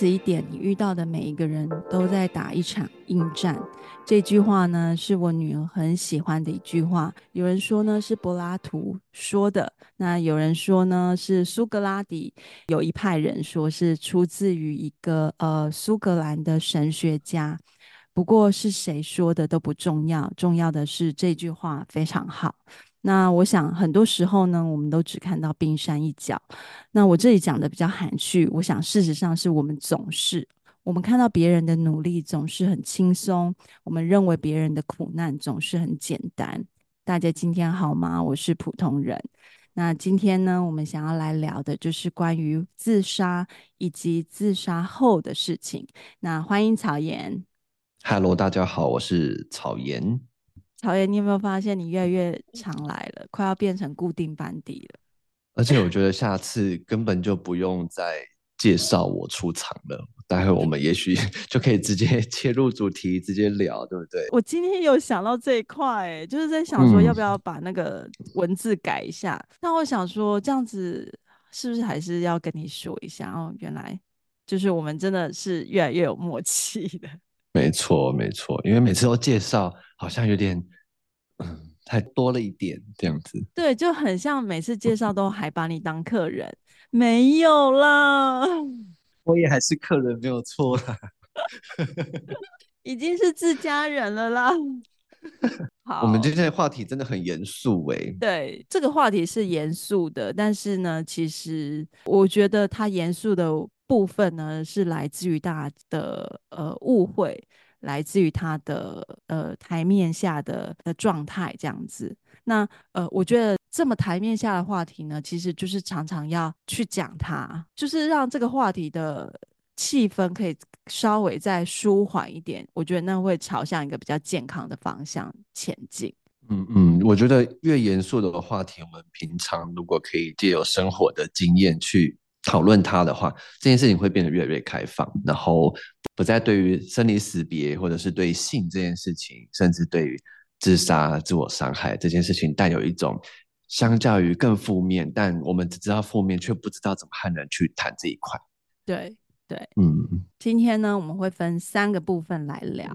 此一点，你遇到的每一个人都在打一场硬战。这句话呢，是我女儿很喜欢的一句话。有人说呢是柏拉图说的，那有人说呢是苏格拉底，有一派人说是出自于一个呃苏格兰的神学家。不过是谁说的都不重要，重要的是这句话非常好。那我想很多时候呢，我们都只看到冰山一角。那我这里讲的比较含蓄，我想事实上是我们总是，我们看到别人的努力总是很轻松，我们认为别人的苦难总是很简单。大家今天好吗？我是普通人。那今天呢，我们想要来聊的就是关于自杀以及自杀后的事情。那欢迎草岩。Hello，大家好，我是草岩。草颜，你有没有发现你越来越常来了，快要变成固定班底了？而且我觉得下次根本就不用再介绍我出场了，待会我们也许 就可以直接 切入主题，直接聊，对不对？我今天有想到这一块，哎，就是在想说要不要把那个文字改一下。嗯、但我想说，这样子是不是还是要跟你说一下？哦，原来就是我们真的是越来越有默契的。没错，没错，因为每次都介绍，好像有点，嗯，太多了一点这样子。对，就很像每次介绍都还把你当客人，没有啦，我也还是客人，没有错啦，已经是自家人了啦。好，我们今天的话题真的很严肃诶。对，这个话题是严肃的，但是呢，其实我觉得它严肃的。部分呢是来自于大家的呃误会，来自于他的呃台面下的的状态这样子。那呃，我觉得这么台面下的话题呢，其实就是常常要去讲它，就是让这个话题的气氛可以稍微再舒缓一点。我觉得那会朝向一个比较健康的方向前进。嗯嗯，我觉得越严肃的话题，我们平常如果可以借由生活的经验去。讨论它的话，这件事情会变得越来越开放，然后不再对于生离死别，或者是对性这件事情，甚至对于自杀、自我伤害这件事情，带有一种相较于更负面，但我们只知道负面，却不知道怎么和人去谈这一块。对对，嗯，今天呢，我们会分三个部分来聊，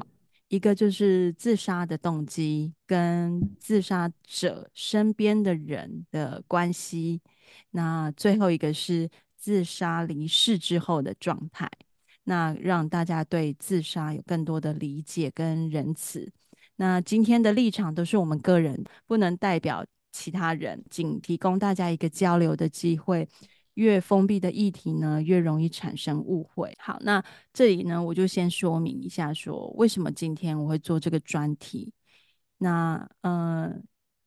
一个就是自杀的动机跟自杀者身边的人的关系，那最后一个是。自杀离世之后的状态，那让大家对自杀有更多的理解跟仁慈。那今天的立场都是我们个人，不能代表其他人，仅提供大家一个交流的机会。越封闭的议题呢，越容易产生误会。好，那这里呢，我就先说明一下，说为什么今天我会做这个专题。那呃，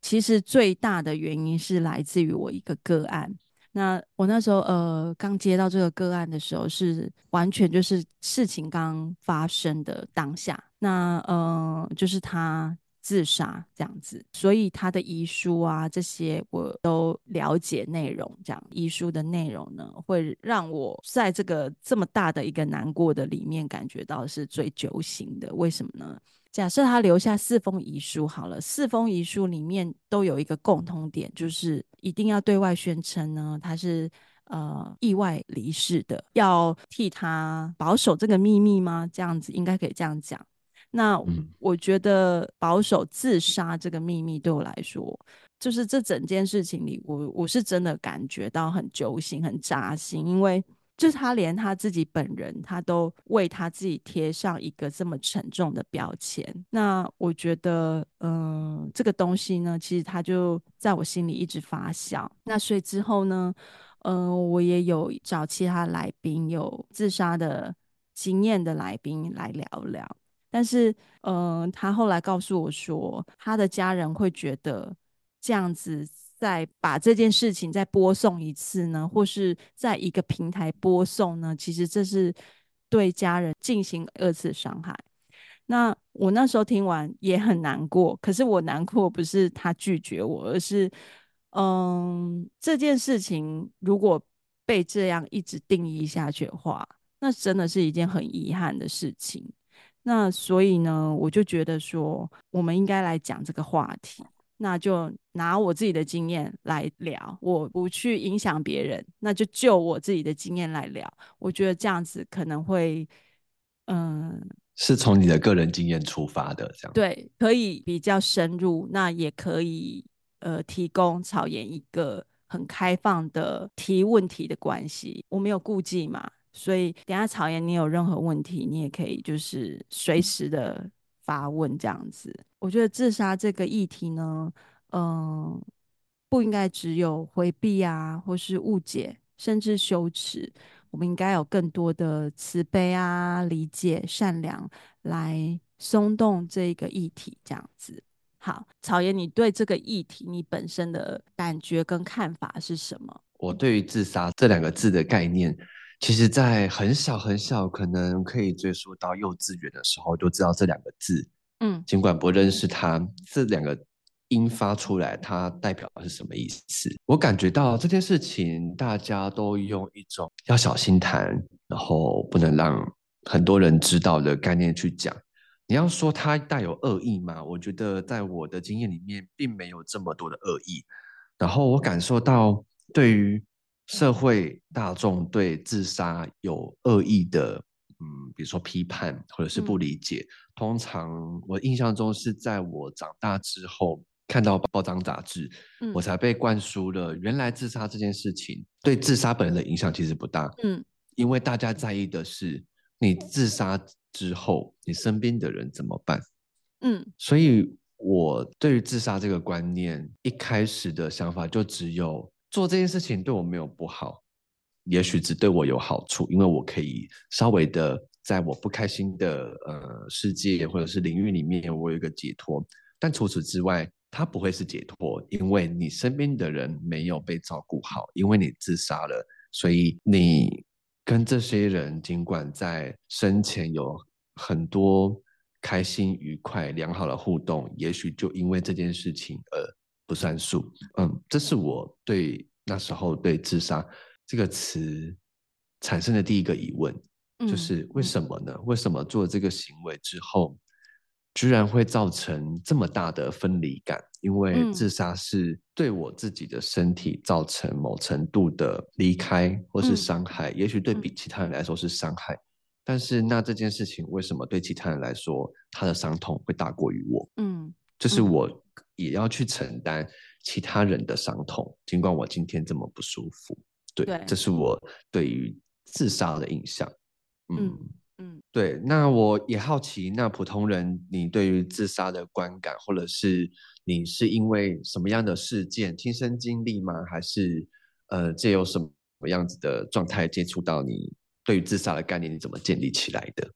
其实最大的原因是来自于我一个个案。那我那时候呃刚接到这个个案的时候，是完全就是事情刚发生的当下，那呃就是他自杀这样子，所以他的遗书啊这些我都了解内容，这样遗书的内容呢会让我在这个这么大的一个难过的里面感觉到是最揪心的，为什么呢？假设他留下四封遗书好了，四封遗书里面都有一个共通点，就是一定要对外宣称呢，他是呃意外离世的，要替他保守这个秘密吗？这样子应该可以这样讲。那我觉得保守自杀这个秘密对我来说，就是这整件事情里，我我是真的感觉到很揪心、很扎心，因为。就是他连他自己本人，他都为他自己贴上一个这么沉重的标签。那我觉得，嗯、这个东西呢，其实他就在我心里一直发酵。那所以之后呢，嗯、我也有找其他来宾，有自杀的经验的来宾来聊聊。但是，嗯、他后来告诉我说，他的家人会觉得这样子。再把这件事情再播送一次呢，或是在一个平台播送呢？其实这是对家人进行二次伤害。那我那时候听完也很难过，可是我难过不是他拒绝我，而是嗯，这件事情如果被这样一直定义下去的话，那真的是一件很遗憾的事情。那所以呢，我就觉得说，我们应该来讲这个话题。那就拿我自己的经验来聊，我不去影响别人，那就就我自己的经验来聊。我觉得这样子可能会，嗯，是从你的个人经验出发的，这样对，可以比较深入，那也可以呃提供草原一个很开放的提问题的关系，我没有顾忌嘛，所以等下草原你有任何问题，你也可以就是随时的。发问这样子，我觉得自杀这个议题呢，嗯、不应该只有回避啊，或是误解，甚至羞耻。我们应该有更多的慈悲啊、理解、善良，来松动这个议题。这样子，好，草颜，你对这个议题，你本身的感觉跟看法是什么？我对于自杀这两个字的概念。其实，在很小很小，可能可以追溯到幼稚园的时候，就知道这两个字。嗯，尽管不认识它，这两个音发出来，它代表的是什么意思？我感觉到这件事情，大家都用一种要小心谈，然后不能让很多人知道的概念去讲。你要说它带有恶意吗？我觉得在我的经验里面，并没有这么多的恶意。然后我感受到对于。社会大众对自杀有恶意的，嗯，比如说批判或者是不理解。嗯、通常我印象中是在我长大之后看到报章杂志，嗯、我才被灌输了原来自杀这件事情对自杀本人的影响其实不大。嗯，因为大家在意的是你自杀之后你身边的人怎么办。嗯，所以我对于自杀这个观念一开始的想法就只有。做这件事情对我没有不好，也许只对我有好处，因为我可以稍微的在我不开心的呃世界或者是领域里面，我有一个解脱。但除此之外，它不会是解脱，因为你身边的人没有被照顾好，因为你自杀了，所以你跟这些人尽管在生前有很多开心、愉快、良好的互动，也许就因为这件事情而。不算数，嗯，这是我对那时候对自杀这个词产生的第一个疑问，嗯、就是为什么呢？为什么做这个行为之后，居然会造成这么大的分离感？因为自杀是对我自己的身体造成某程度的离开或是伤害，嗯、也许对比其他人来说是伤害，嗯、但是那这件事情为什么对其他人来说他的伤痛会大过于我？嗯，这是我。也要去承担其他人的伤痛，尽管我今天这么不舒服。对，对这是我对于自杀的印象。嗯嗯，嗯对。那我也好奇，那普通人，你对于自杀的观感，或者是你是因为什么样的事件亲身经历吗？还是呃，借由什么样子的状态接触到你对于自杀的概念，你怎么建立起来的？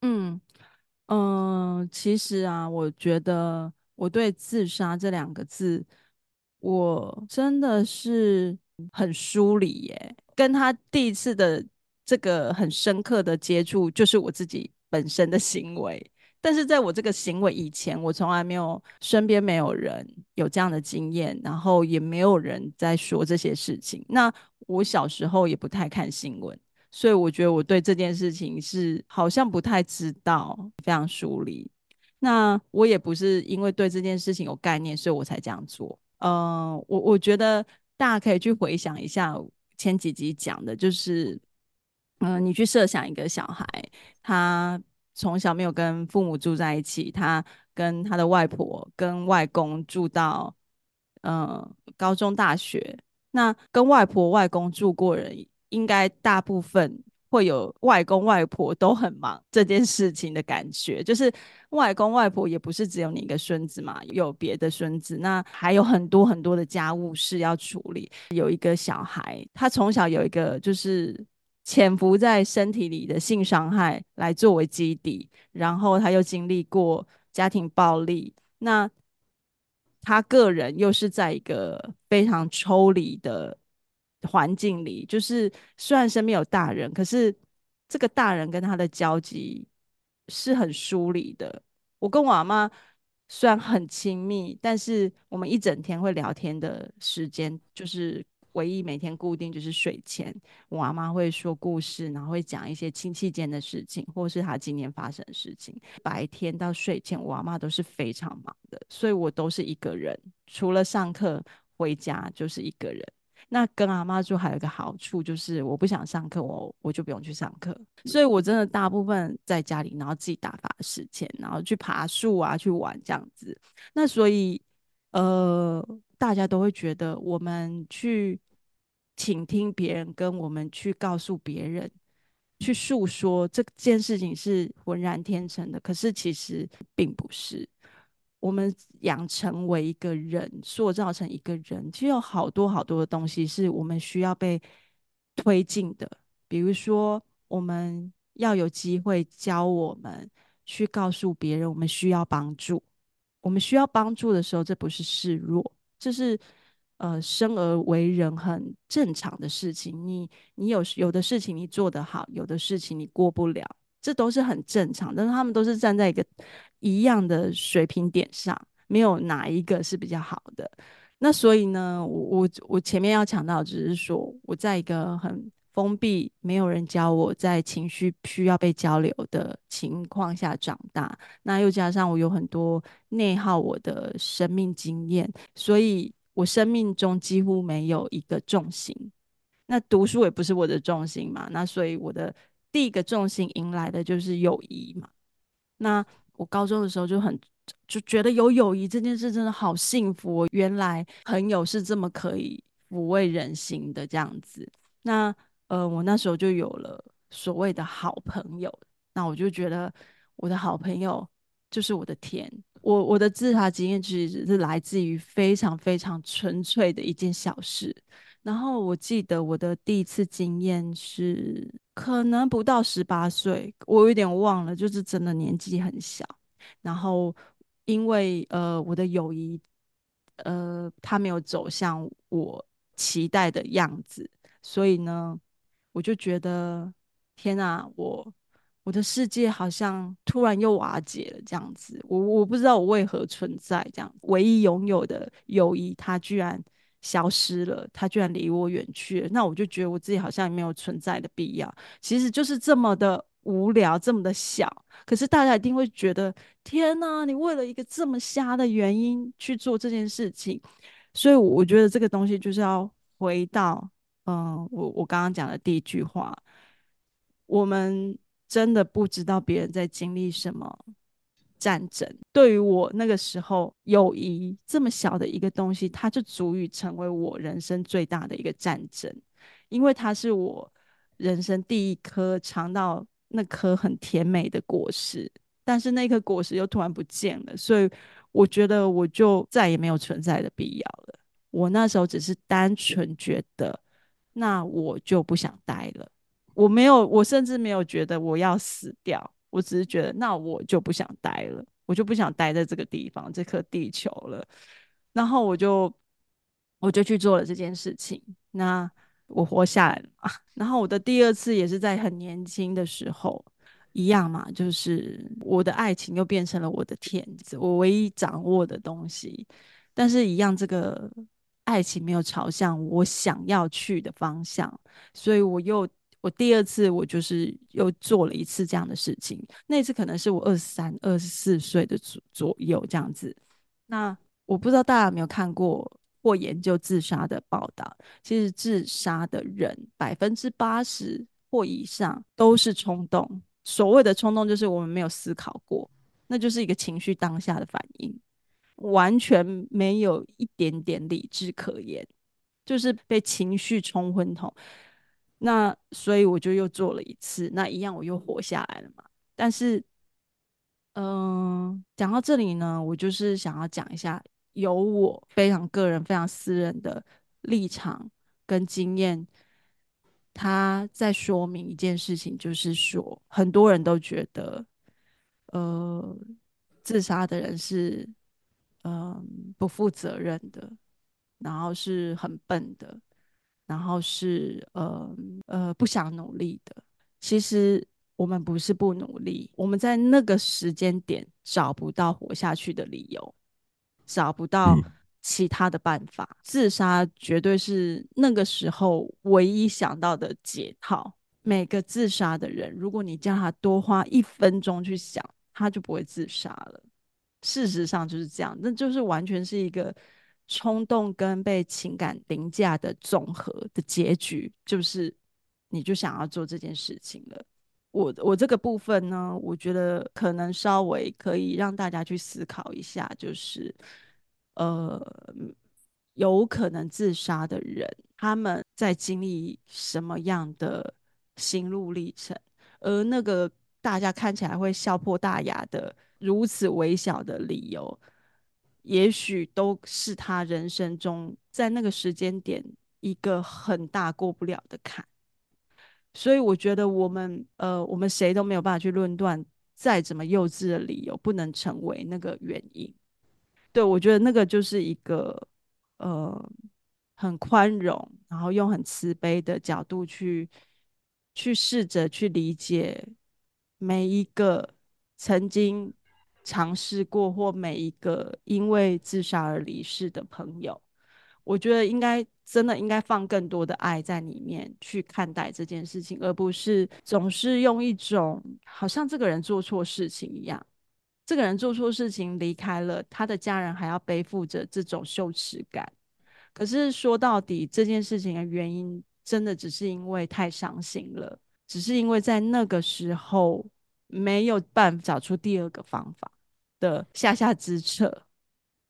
嗯嗯、呃，其实啊，我觉得。我对自杀这两个字，我真的是很疏离耶。跟他第一次的这个很深刻的接触，就是我自己本身的行为。但是在我这个行为以前，我从来没有身边没有人有这样的经验，然后也没有人在说这些事情。那我小时候也不太看新闻，所以我觉得我对这件事情是好像不太知道，非常疏离。那我也不是因为对这件事情有概念，所以我才这样做。嗯、呃，我我觉得大家可以去回想一下前几集讲的，就是，嗯、你去设想一个小孩，他从小没有跟父母住在一起，他跟他的外婆跟外公住到，嗯、呃，高中大学。那跟外婆外公住过人，应该大部分。会有外公外婆都很忙这件事情的感觉，就是外公外婆也不是只有你一个孙子嘛，有别的孙子，那还有很多很多的家务事要处理。有一个小孩，他从小有一个就是潜伏在身体里的性伤害来作为基底，然后他又经历过家庭暴力，那他个人又是在一个非常抽离的。环境里，就是虽然身边有大人，可是这个大人跟他的交集是很疏离的。我跟我阿妈虽然很亲密，但是我们一整天会聊天的时间就是唯一每天固定就是睡前，我阿妈会说故事，然后会讲一些亲戚间的事情，或是她今年发生的事情。白天到睡前，我阿妈都是非常忙的，所以我都是一个人，除了上课回家就是一个人。那跟阿妈住还有一个好处，就是我不想上课，我我就不用去上课，所以我真的大部分在家里，然后自己打发时间，然后去爬树啊，去玩这样子。那所以。呃，大家都会觉得我们去倾听别人，跟我们去告诉别人，去诉说这件事情是浑然天成的。可是其实并不是。我们养成为一个人，塑造成一个人，其实有好多好多的东西是我们需要被推进的。比如说，我们要有机会教我们去告诉别人，我们需要帮助。我们需要帮助的时候，这不是示弱，这是呃生而为人很正常的事情。你你有有的事情你做得好，有的事情你过不了，这都是很正常。但是他们都是站在一个一样的水平点上，没有哪一个是比较好的。那所以呢，我我我前面要强调，只是说我在一个很。封闭，没有人教我在情绪需要被交流的情况下长大。那又加上我有很多内耗我的生命经验，所以我生命中几乎没有一个重心。那读书也不是我的重心嘛。那所以我的第一个重心迎来的就是友谊嘛。那我高中的时候就很就觉得有友谊这件事真的好幸福。原来朋友是这么可以抚慰人心的这样子。那呃，我那时候就有了所谓的好朋友，那我就觉得我的好朋友就是我的天。我我的自杀经验其实是来自于非常非常纯粹的一件小事。然后我记得我的第一次经验是可能不到十八岁，我有点忘了，就是真的年纪很小。然后因为呃我的友谊，呃他没有走向我期待的样子，所以呢。我就觉得，天哪，我我的世界好像突然又瓦解了，这样子。我我不知道我为何存在，这样唯一拥有的友谊，它居然消失了，它居然离我远去了。那我就觉得我自己好像也没有存在的必要。其实就是这么的无聊，这么的小。可是大家一定会觉得，天哪，你为了一个这么瞎的原因去做这件事情。所以我觉得这个东西就是要回到。嗯，我我刚刚讲的第一句话，我们真的不知道别人在经历什么战争。对于我那个时候，友谊这么小的一个东西，它就足以成为我人生最大的一个战争，因为它是我人生第一颗尝到那颗很甜美的果实，但是那颗果实又突然不见了，所以我觉得我就再也没有存在的必要了。我那时候只是单纯觉得。那我就不想待了，我没有，我甚至没有觉得我要死掉，我只是觉得那我就不想待了，我就不想待在这个地方，这颗地球了。然后我就我就去做了这件事情，那我活下来了嘛。然后我的第二次也是在很年轻的时候，一样嘛，就是我的爱情又变成了我的天，我唯一掌握的东西，但是一样这个。爱情没有朝向我想要去的方向，所以我又我第二次我就是又做了一次这样的事情。那次可能是我二十三、二十四岁的左左右这样子。那我不知道大家有没有看过或研究自杀的报道？其实自杀的人百分之八十或以上都是冲动。所谓的冲动就是我们没有思考过，那就是一个情绪当下的反应。完全没有一点点理智可言，就是被情绪冲昏头。那所以我就又做了一次，那一样我又活下来了嘛。但是，嗯、讲到这里呢，我就是想要讲一下，由我非常个人、非常私人的立场跟经验，他在说明一件事情，就是说，很多人都觉得，呃，自杀的人是。嗯，不负责任的，然后是很笨的，然后是呃呃不想努力的。其实我们不是不努力，我们在那个时间点找不到活下去的理由，找不到其他的办法。自杀绝对是那个时候唯一想到的解套。每个自杀的人，如果你叫他多花一分钟去想，他就不会自杀了。事实上就是这样，那就是完全是一个冲动跟被情感凌驾的总和的结局，就是你就想要做这件事情了。我我这个部分呢，我觉得可能稍微可以让大家去思考一下，就是呃，有可能自杀的人，他们在经历什么样的心路历程，而那个大家看起来会笑破大牙的。如此微小的理由，也许都是他人生中在那个时间点一个很大过不了的坎。所以我觉得我们呃，我们谁都没有办法去论断，再怎么幼稚的理由不能成为那个原因。对，我觉得那个就是一个呃很宽容，然后用很慈悲的角度去去试着去理解每一个曾经。尝试过或每一个因为自杀而离世的朋友，我觉得应该真的应该放更多的爱在里面去看待这件事情，而不是总是用一种好像这个人做错事情一样，这个人做错事情离开了，他的家人还要背负着这种羞耻感。可是说到底，这件事情的原因真的只是因为太伤心了，只是因为在那个时候没有办法找出第二个方法。的下下之策，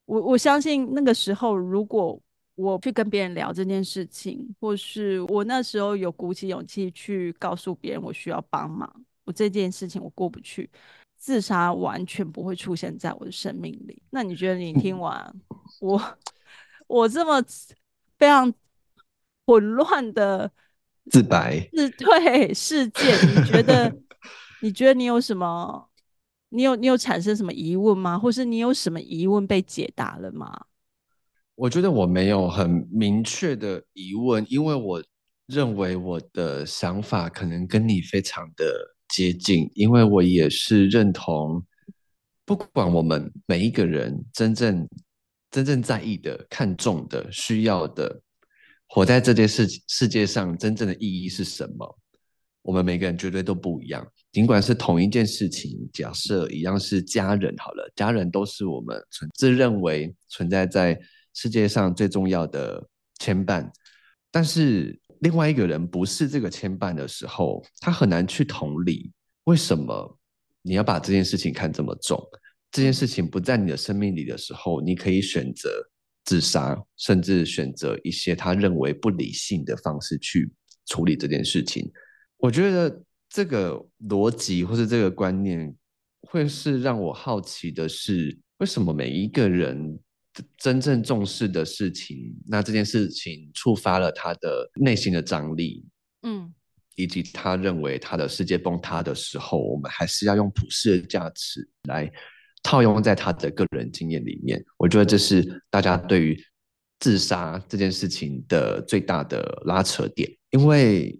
我我相信那个时候，如果我去跟别人聊这件事情，或是我那时候有鼓起勇气去告诉别人我需要帮忙，我这件事情我过不去，自杀完全不会出现在我的生命里。那你觉得你听完我我这么非常混乱的自白，是对事件，你觉得你觉得你有什么？你有你有产生什么疑问吗？或是你有什么疑问被解答了吗？我觉得我没有很明确的疑问，因为我认为我的想法可能跟你非常的接近，因为我也是认同，不管我们每一个人真正真正在意的、看重的、需要的，活在这件世世界上真正的意义是什么，我们每个人绝对都不一样。尽管是同一件事情，假设一样是家人好了，家人都是我们自认为存在在世界上最重要的牵绊，但是另外一个人不是这个牵绊的时候，他很难去同理为什么你要把这件事情看这么重。这件事情不在你的生命里的时候，你可以选择自杀，甚至选择一些他认为不理性的方式去处理这件事情。我觉得。这个逻辑或是这个观念，会是让我好奇的是，为什么每一个人真正重视的事情，那这件事情触发了他的内心的张力，嗯，以及他认为他的世界崩塌的时候，我们还是要用普世的价值来套用在他的个人经验里面。我觉得这是大家对于自杀这件事情的最大的拉扯点，因为。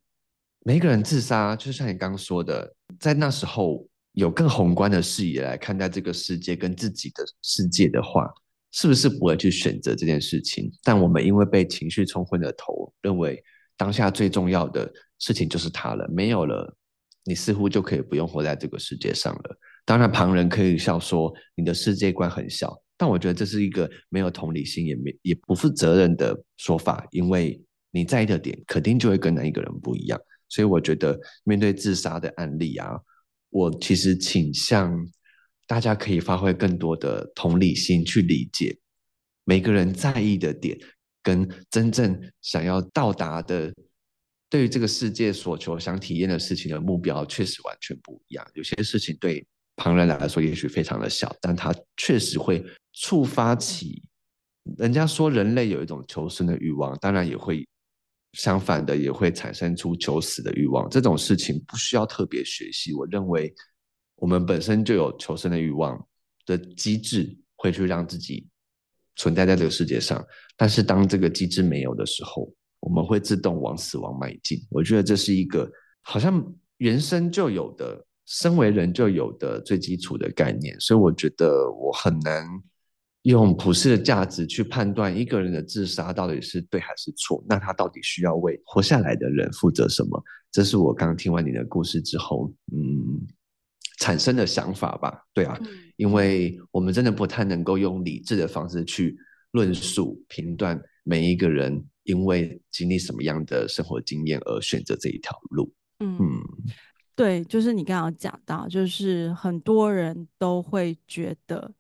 每一个人自杀，就像你刚刚说的，在那时候有更宏观的视野来看待这个世界跟自己的世界的话，是不是不会去选择这件事情？但我们因为被情绪冲昏了头，认为当下最重要的事情就是他了，没有了，你似乎就可以不用活在这个世界上了。当然，旁人可以笑说你的世界观很小，但我觉得这是一个没有同理心也没也不负责任的说法，因为你在意的点肯定就会跟那一个人不一样。所以我觉得，面对自杀的案例啊，我其实倾向大家可以发挥更多的同理心，去理解每个人在意的点，跟真正想要到达的，对于这个世界所求、想体验的事情的目标，确实完全不一样。有些事情对旁人来说也许非常的小，但它确实会触发起人家说人类有一种求生的欲望，当然也会。相反的，也会产生出求死的欲望。这种事情不需要特别学习。我认为，我们本身就有求生的欲望的机制，会去让自己存在在这个世界上。但是，当这个机制没有的时候，我们会自动往死亡迈进。我觉得这是一个好像原生就有的、身为人就有的最基础的概念。所以，我觉得我很难用普世的价值去判断一个人的自杀到底是对还是错，那他到底需要为活下来的人负责什么？这是我刚听完你的故事之后，嗯，产生的想法吧。对啊，因为我们真的不太能够用理智的方式去论述、评断每一个人因为经历什么样的生活经验而选择这一条路。嗯，嗯对，就是你刚刚讲到，就是很多人都会觉得。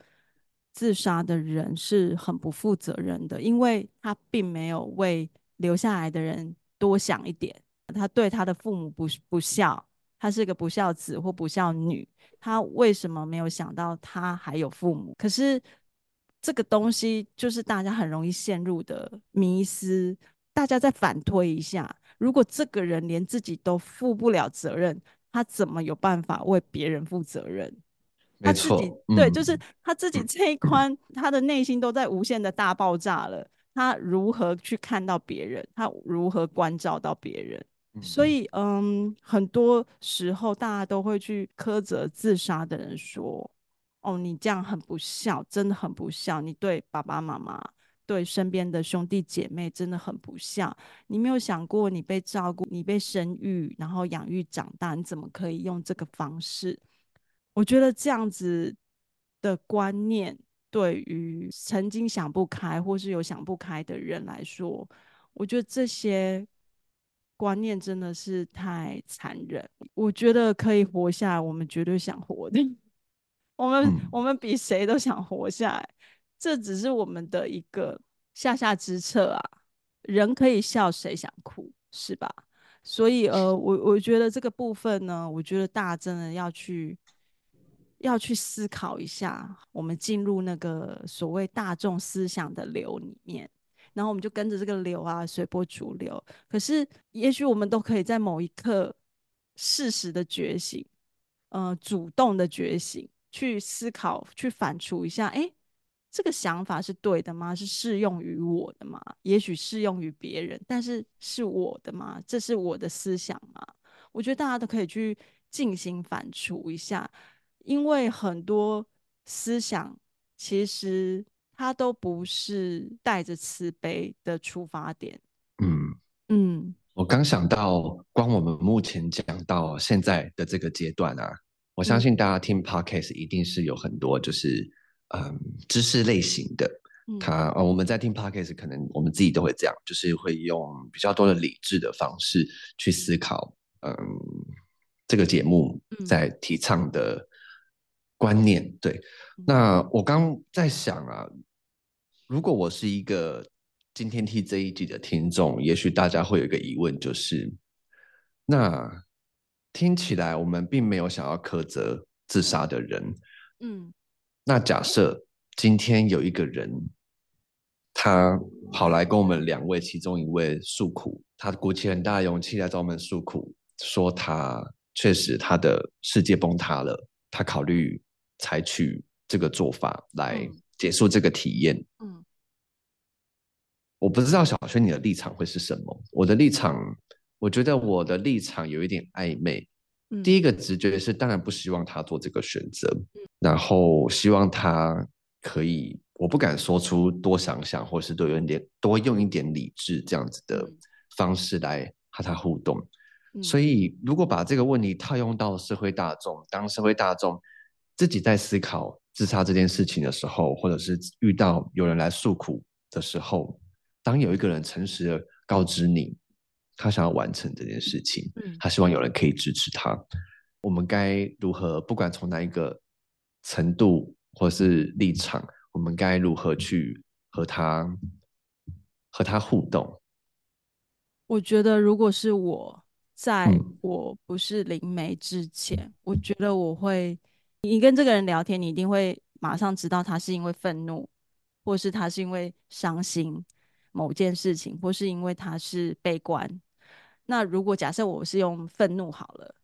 自杀的人是很不负责任的，因为他并没有为留下来的人多想一点。他对他的父母不不孝，他是个不孝子或不孝女。他为什么没有想到他还有父母？可是这个东西就是大家很容易陷入的迷思。大家再反推一下，如果这个人连自己都负不了责任，他怎么有办法为别人负责任？他自己、嗯、对，就是他自己这一关，嗯、他的内心都在无限的大爆炸了。他如何去看到别人？他如何关照到别人？嗯、所以，嗯，很多时候大家都会去苛责自杀的人，说：“哦，你这样很不孝，真的很不孝。你对爸爸妈妈、对身边的兄弟姐妹真的很不孝。你没有想过，你被照顾，你被生育，然后养育长大，你怎么可以用这个方式？”我觉得这样子的观念，对于曾经想不开或是有想不开的人来说，我觉得这些观念真的是太残忍。我觉得可以活下来，我们绝对想活的。我们、嗯、我们比谁都想活下来，这只是我们的一个下下之策啊。人可以笑，谁想哭，是吧？所以呃，我我觉得这个部分呢，我觉得大家真的要去。要去思考一下，我们进入那个所谓大众思想的流里面，然后我们就跟着这个流啊，随波逐流。可是，也许我们都可以在某一刻适时的觉醒，呃，主动的觉醒，去思考，去反刍一下，哎，这个想法是对的吗？是适用于我的吗？也许适用于别人，但是是我的吗？这是我的思想吗？我觉得大家都可以去进行反刍一下。因为很多思想，其实它都不是带着慈悲的出发点。嗯嗯，我刚想到，光我们目前讲到现在的这个阶段啊，我相信大家听 Podcast 一定是有很多就是嗯知识类型的。他、嗯、呃，我们在听 Podcast，可能我们自己都会这样，就是会用比较多的理智的方式去思考。嗯，这个节目在提倡的。观念对，那我刚在想啊，如果我是一个今天听这一集的听众，也许大家会有一个疑问，就是那听起来我们并没有想要苛责自杀的人，嗯，那假设今天有一个人，他跑来跟我们两位其中一位诉苦，他鼓起很大的勇气来找我们诉苦，说他确实他的世界崩塌了，他考虑。采取这个做法来结束这个体验。嗯，我不知道小轩你的立场会是什么？我的立场，我觉得我的立场有一点暧昧。嗯，第一个直觉是，当然不希望他做这个选择，然后希望他可以，我不敢说出多想想，或是多用点多用一点理智这样子的方式来和他互动。所以，如果把这个问题套用到社会大众，当社会大众。自己在思考自杀这件事情的时候，或者是遇到有人来诉苦的时候，当有一个人诚实的告知你，他想要完成这件事情，他希望有人可以支持他，我们该如何？不管从哪一个程度或是立场，我们该如何去和他和他互动？我觉得，如果是我在我不是灵媒之前，我觉得我会。你跟这个人聊天，你一定会马上知道他是因为愤怒，或是他是因为伤心某件事情，或是因为他是悲观。那如果假设我是用愤怒好了，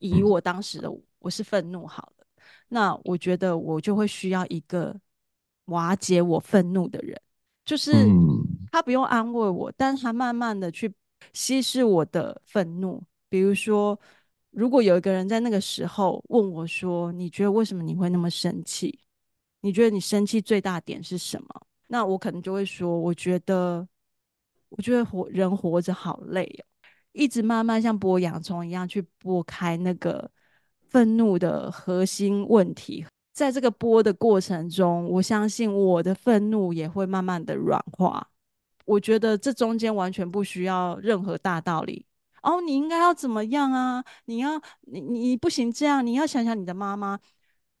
以我当时的我是愤怒好了，那我觉得我就会需要一个瓦解我愤怒的人，就是他不用安慰我，但他慢慢的去稀释我的愤怒，比如说。如果有一个人在那个时候问我说：“你觉得为什么你会那么生气？”你觉得你生气最大点是什么？那我可能就会说，我觉得，我觉得活人活着好累哦，一直慢慢像剥洋葱一样去剥开那个愤怒的核心问题。在这个剥的过程中，我相信我的愤怒也会慢慢的软化。我觉得这中间完全不需要任何大道理。哦，你应该要怎么样啊？你要你你不行这样，你要想想你的妈妈。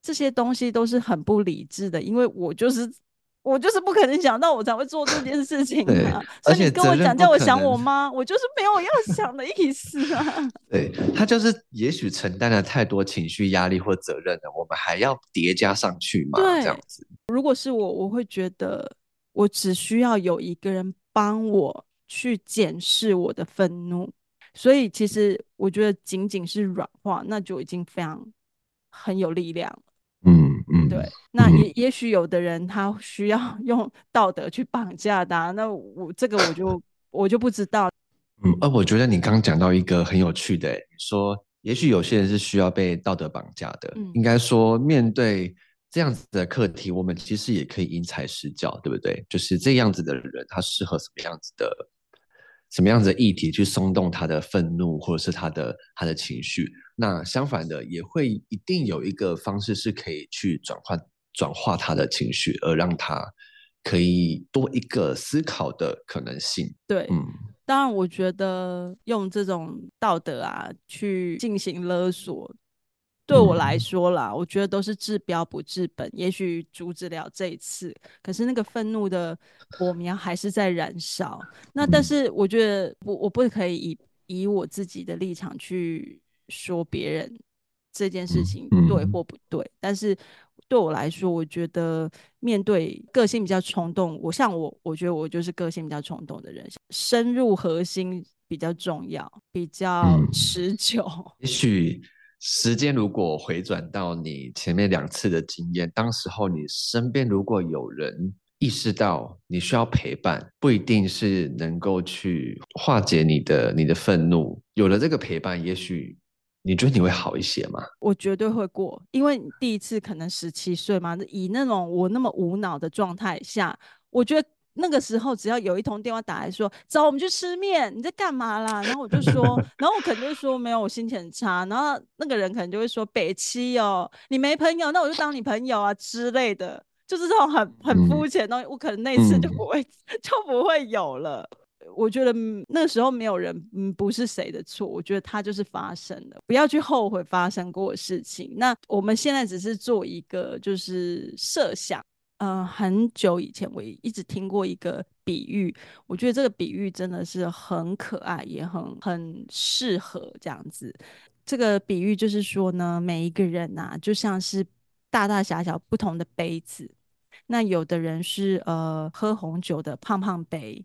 这些东西都是很不理智的，因为我就是我就是不可能想到我才会做这件事情啊。所以你跟我讲叫我想我妈，我就是没有要想的意思啊。对，他就是也许承担了太多情绪压力或责任了，我们还要叠加上去嘛？对，这样子。如果是我，我会觉得我只需要有一个人帮我去检视我的愤怒，所以其实我觉得仅仅是软化，那就已经非常很有力量。嗯嗯，对，那也、嗯、也许有的人他需要 用道德去绑架他，那我这个我就我就不知道。嗯，呃，我觉得你刚刚讲到一个很有趣的，你说也许有些人是需要被道德绑架的，嗯、应该说面对这样子的课题，我们其实也可以因材施教，对不对？就是这样子的人，他适合什么样子的？什么样子的议题去松动他的愤怒，或者是他的他的情绪？那相反的，也会一定有一个方式是可以去转换转化他的情绪，而让他可以多一个思考的可能性。对，嗯，当然，我觉得用这种道德啊去进行勒索。对我来说啦，嗯、我觉得都是治标不治本。也许阻止了这一次，可是那个愤怒的火苗还是在燃烧。那但是我觉得我我不可以以以我自己的立场去说别人这件事情对或不对。嗯、但是对我来说，我觉得面对个性比较冲动，我像我，我觉得我就是个性比较冲动的人，深入核心比较重要，比较持久。嗯、也许。时间如果回转到你前面两次的经验，当时候你身边如果有人意识到你需要陪伴，不一定是能够去化解你的你的愤怒。有了这个陪伴，也许你觉得你会好一些吗？我绝对会过，因为第一次可能十七岁嘛，以那种我那么无脑的状态下，我觉得。那个时候，只要有一通电话打来说，找我们去吃面，你在干嘛啦？然后我就说，然后我可能就说没有，我心情很差。然后那个人可能就会说北七哦，你没朋友，那我就当你朋友啊之类的，就是这种很很肤浅的东西。我可能那次就不会、嗯、就不会有了。我觉得那时候没有人，嗯，不是谁的错。我觉得它就是发生的，不要去后悔发生过的事情。那我们现在只是做一个就是设想。呃，很久以前我一直听过一个比喻，我觉得这个比喻真的是很可爱，也很很适合这样子。这个比喻就是说呢，每一个人呐、就像是大大小小不同的杯子。那有的人是呃喝红酒的胖胖杯，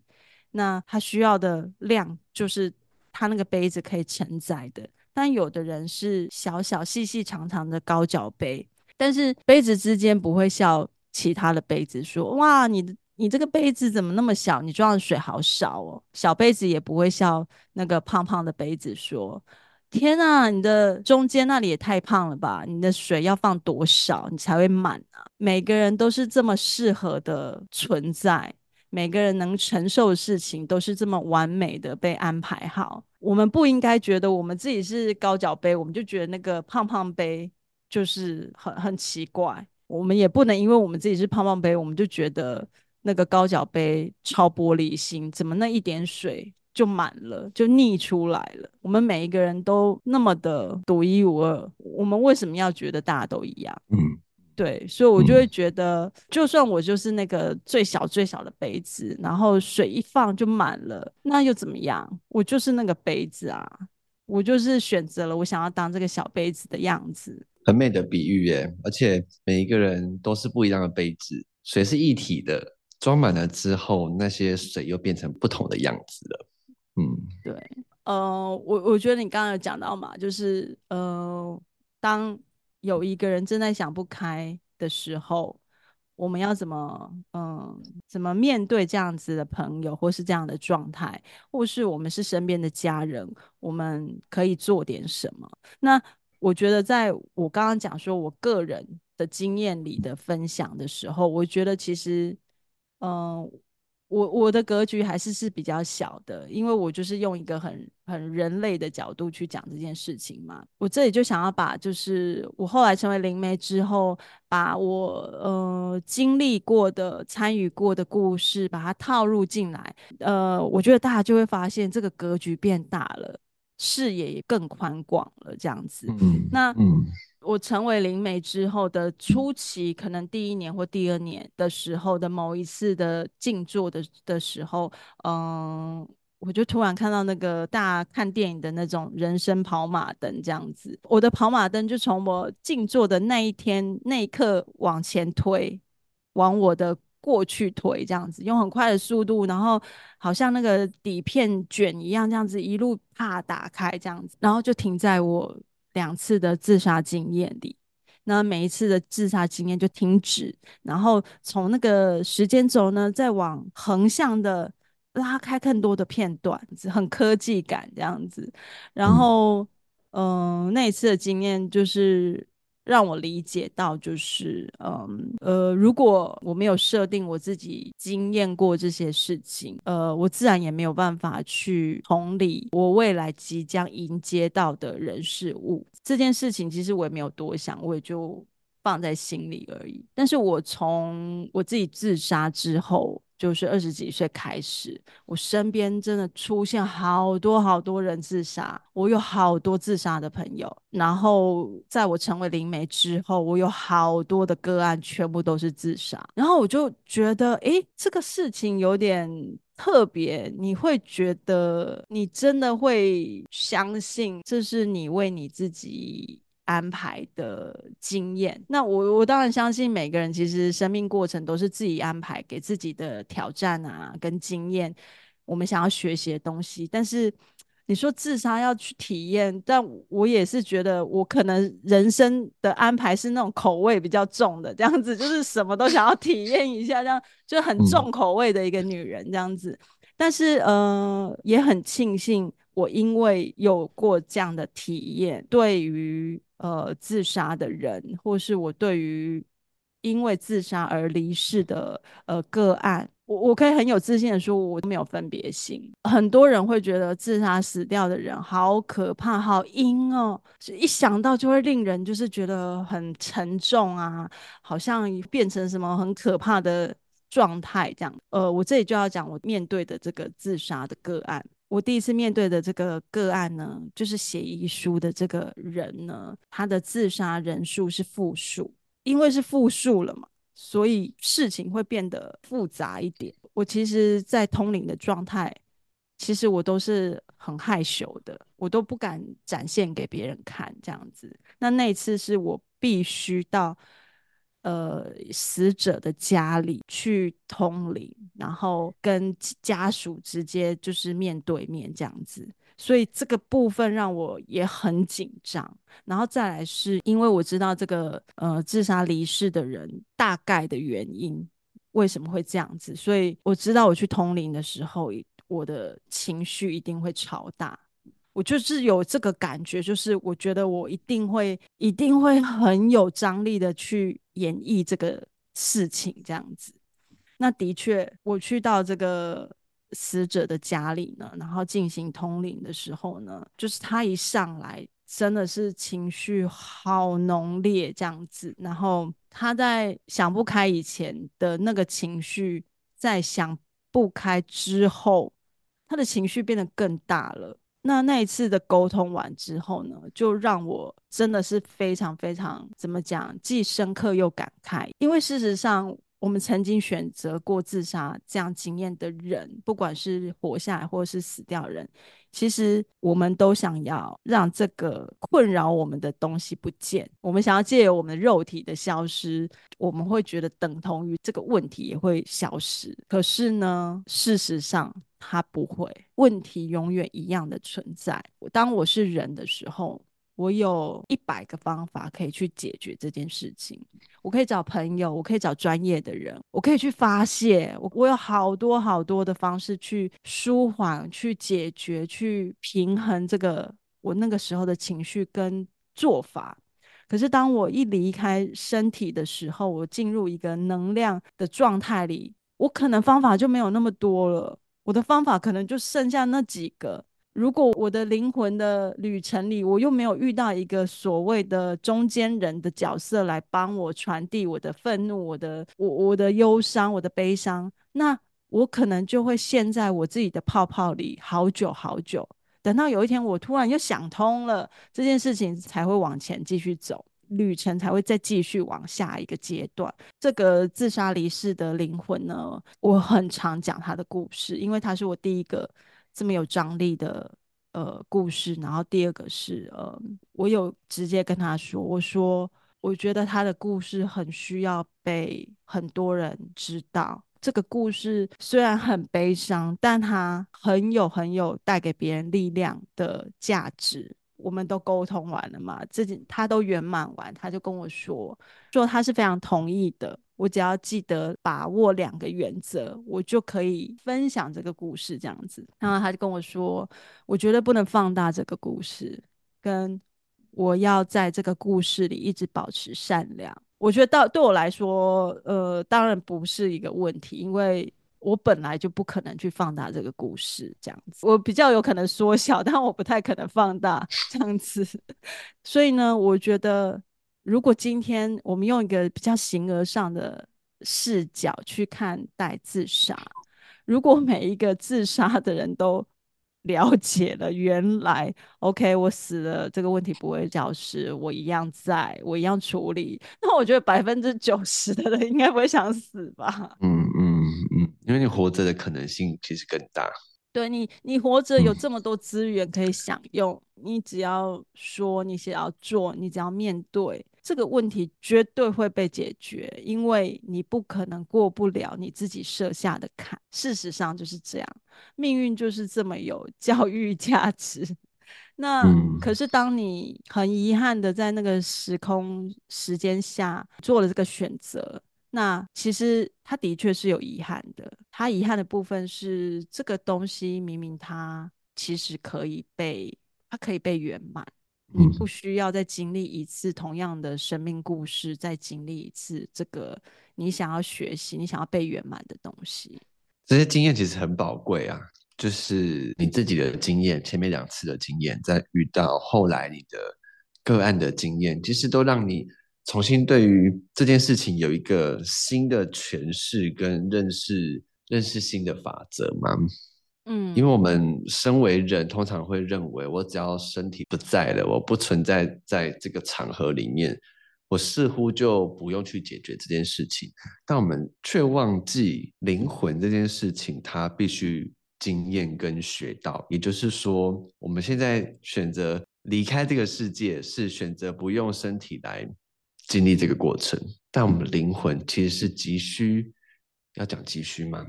那他需要的量就是他那个杯子可以承载的。但有的人是小小细细长长的高脚杯，但是杯子之间不会笑。其他的杯子说：“哇，你的你这个杯子怎么那么小？你装的水好少哦。”小杯子也不会笑那个胖胖的杯子说：“天啊，你的中间那里也太胖了吧？你的水要放多少你才会满啊？”每个人都是这么适合的存在，每个人能承受的事情都是这么完美的被安排好。我们不应该觉得我们自己是高脚杯，我们就觉得那个胖胖杯就是很很奇怪。我们也不能因为我们自己是胖胖杯，我们就觉得那个高脚杯超玻璃心，怎么那一点水就满了，就溢出来了？我们每一个人都那么的独一无二，我们为什么要觉得大家都一样？嗯，对，所以我就会觉得，就算我就是那个最小最小的杯子，然后水一放就满了，那又怎么样？我就是那个杯子啊，我就是选择了我想要当这个小杯子的样子。很美的比喻耶，而且每一个人都是不一样的杯子，水是一体的，装满了之后，那些水又变成不同的样子了。嗯，对，呃，我我觉得你刚刚有讲到嘛，就是呃，当有一个人正在想不开的时候，我们要怎么嗯、怎么面对这样子的朋友，或是这样的状态，或是我们是身边的家人，我们可以做点什么？那。我觉得在我刚刚讲说我个人的经验里的分享的时候，我觉得其实，嗯、我我的格局还是是比较小的，因为我就是用一个很很人类的角度去讲这件事情嘛。我这里就想要把，就是我后来成为灵媒之后，把我呃经历过的、参与过的故事，把它套入进来。呃，我觉得大家就会发现这个格局变大了，视野也更宽广了，这样子。嗯，那嗯。我成为灵媒之后的初期，可能第一年或第二年的时候的某一次的静坐的的时候，嗯，我就突然看到那个大家看电影的那种人生跑马灯这样子，我的跑马灯就从我静坐的那一天那一刻往前推，往我的过去推这样子，用很快的速度，然后好像那个底片卷一样，这样子一路啪打开这样子，然后就停在我。两次的自杀经验里，那每一次的自杀经验就停止，然后从那个时间轴呢，再往横向的拉开更多的片段，很科技感这样子。然后，嗯、呃，那一次的经验就是。让我理解到，就是，嗯，呃，如果我没有设定我自己经验过这些事情，呃，我自然也没有办法去同理我未来即将迎接到的人事物。这件事情其实我也没有多想，我也就放在心里而已。但是我从我自己自杀之后。就是二十几岁开始，我身边真的出现好多好多人自杀，我有好多自杀的朋友。然后在我成为灵媒之后，我有好多的个案全部都是自杀。然后我就觉得，诶，这个事情有点特别。你会觉得，你真的会相信这是你为你自己安排的经验，那我我当然相信每个人其实生命过程都是自己安排给自己的挑战啊，跟经验，我们想要学习的东西。但是你说自杀要去体验，但我也是觉得我可能人生的安排是那种口味比较重的，这样子就是什么都想要体验一下，这样就很重口味的一个女人这样子。但是呃，也很庆幸我因为有过这样的体验，对于。呃，自杀的人，或是我对于因为自杀而离世的呃个案，我我可以很有自信的说，我没有分别心。很多人会觉得自杀死掉的人好可怕，好阴哦，一想到就会令人就是觉得很沉重啊，好像变成什么很可怕的状态这样。呃，我这里就要讲我面对的这个自杀的个案。我第一次面对的这个个案呢，就是写遗书的这个人呢，他的自杀人数是负数，因为是负数了嘛，所以事情会变得复杂一点。我其实，在通灵的状态，其实我都是很害羞的，我都不敢展现给别人看这样子。那那一次是我必须到。呃，死者的家里去通灵，然后跟家属直接就是面对面这样子，所以这个部分让我也很紧张。然后再来是因为我知道这个呃自杀离世的人大概的原因为什么会这样子，所以我知道我去通灵的时候，我的情绪一定会超大。我就是有这个感觉，就是我觉得我一定会，一定会很有张力的去演绎这个事情，这样子。那的确，我去到这个死者的家里呢，然后进行通灵的时候呢，就是他一上来，真的是情绪好浓烈这样子。然后他在想不开以前的那个情绪，在想不开之后，他的情绪变得更大了。那那一次的沟通完之后呢，就让我真的是非常非常怎么讲，既深刻又感慨。因为事实上，我们曾经选择过自杀这样经验的人，不管是活下来或是死掉人，其实我们都想要让这个困扰我们的东西不见。我们想要借由我们肉体的消失，我们会觉得等同于这个问题也会消失。可是呢，事实上。它不会，问题永远一样的存在。当我是人的时候，我有一百个方法可以去解决这件事情。我可以找朋友，我可以找专业的人，我可以去发泄。我我有好多好多的方式去舒缓、去解决、去平衡这个我那个时候的情绪跟做法。可是当我一离开身体的时候，我进入一个能量的状态里，我可能方法就没有那么多了。我的方法可能就剩下那几个。如果我的灵魂的旅程里，我又没有遇到一个所谓的中间人的角色来帮我传递我的愤怒、我的我我的忧伤、我的悲伤，那我可能就会陷在我自己的泡泡里好久好久。等到有一天我突然又想通了这件事情，才会往前继续走，旅程才会再继续往下一个阶段。这个自杀离世的灵魂呢，我很常讲他的故事，因为他是我第一个这么有张力的呃故事。然后第二个是呃，我有直接跟他说，我说我觉得他的故事很需要被很多人知道。这个故事虽然很悲伤，但它很有很有带给别人力量的价值。我们都沟通完了嘛，自己他都圆满完，他就跟我说，说他是非常同意的。我只要记得把握两个原则，我就可以分享这个故事这样子。然后他就跟我说，我绝对不能放大这个故事，跟我要在这个故事里一直保持善良。我觉得到对我来说，呃，当然不是一个问题，因为我本来就不可能去放大这个故事这样子。我比较有可能缩小，但我不太可能放大这样子。所以呢，我觉得如果今天我们用一个比较形而上的视角去看待自杀，如果每一个自杀的人都了解了，原来 OK，我死了，这个问题不会消失，我一样在，我一样处理。那我觉得百分之九十的人应该不会想死吧？嗯嗯嗯，因为你活着的可能性其实更大。对你，你活着有这么多资源可以享用，嗯、你只要说，你想要做，你只要面对。这个问题绝对会被解决，因为你不可能过不了你自己设下的坎。事实上就是这样，命运就是这么有教育价值。那、嗯、可是当你很遗憾的在那个时空时间下做了这个选择，那其实他的确是有遗憾的。他遗憾的部分是这个东西明明它其实可以被，它可以被圆满。你不需要再经历一次同样的生命故事，再经历一次这个你想要学习、你想要被圆满的东西。这些经验其实很宝贵啊，就是你自己的经验，前面两次的经验，再遇到后来你的个案的经验，其实都让你重新对于这件事情有一个新的诠释跟认识，认识新的法则嘛。嗯，因为我们身为人，通常会认为，我只要身体不在了，我不存在在这个场合里面，我似乎就不用去解决这件事情。但我们却忘记灵魂这件事情，它必须经验跟学到。也就是说，我们现在选择离开这个世界，是选择不用身体来经历这个过程。但我们灵魂其实是急需，要讲急需吗？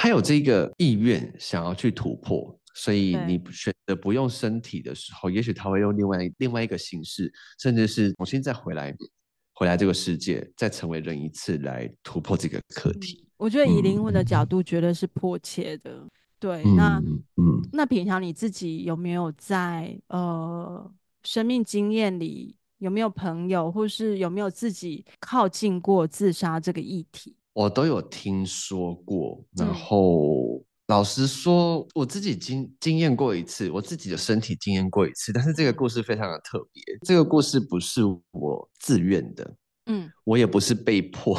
他有这个意愿想要去突破，所以你选择不用身体的时候，也许他会用另外另外一个形式，甚至是重新再回来，回来这个世界，再成为人一次来突破这个课题。嗯、我觉得以灵魂的角度，绝对是迫切的。嗯、对，那嗯，那平常你自己有没有在呃生命经验里，有没有朋友，或是有没有自己靠近过自杀这个议题？我都有听说过，然后老实说，我自己经经验过一次，我自己的身体经验过一次，但是这个故事非常的特别，这个故事不是我自愿的，嗯，我也不是被迫，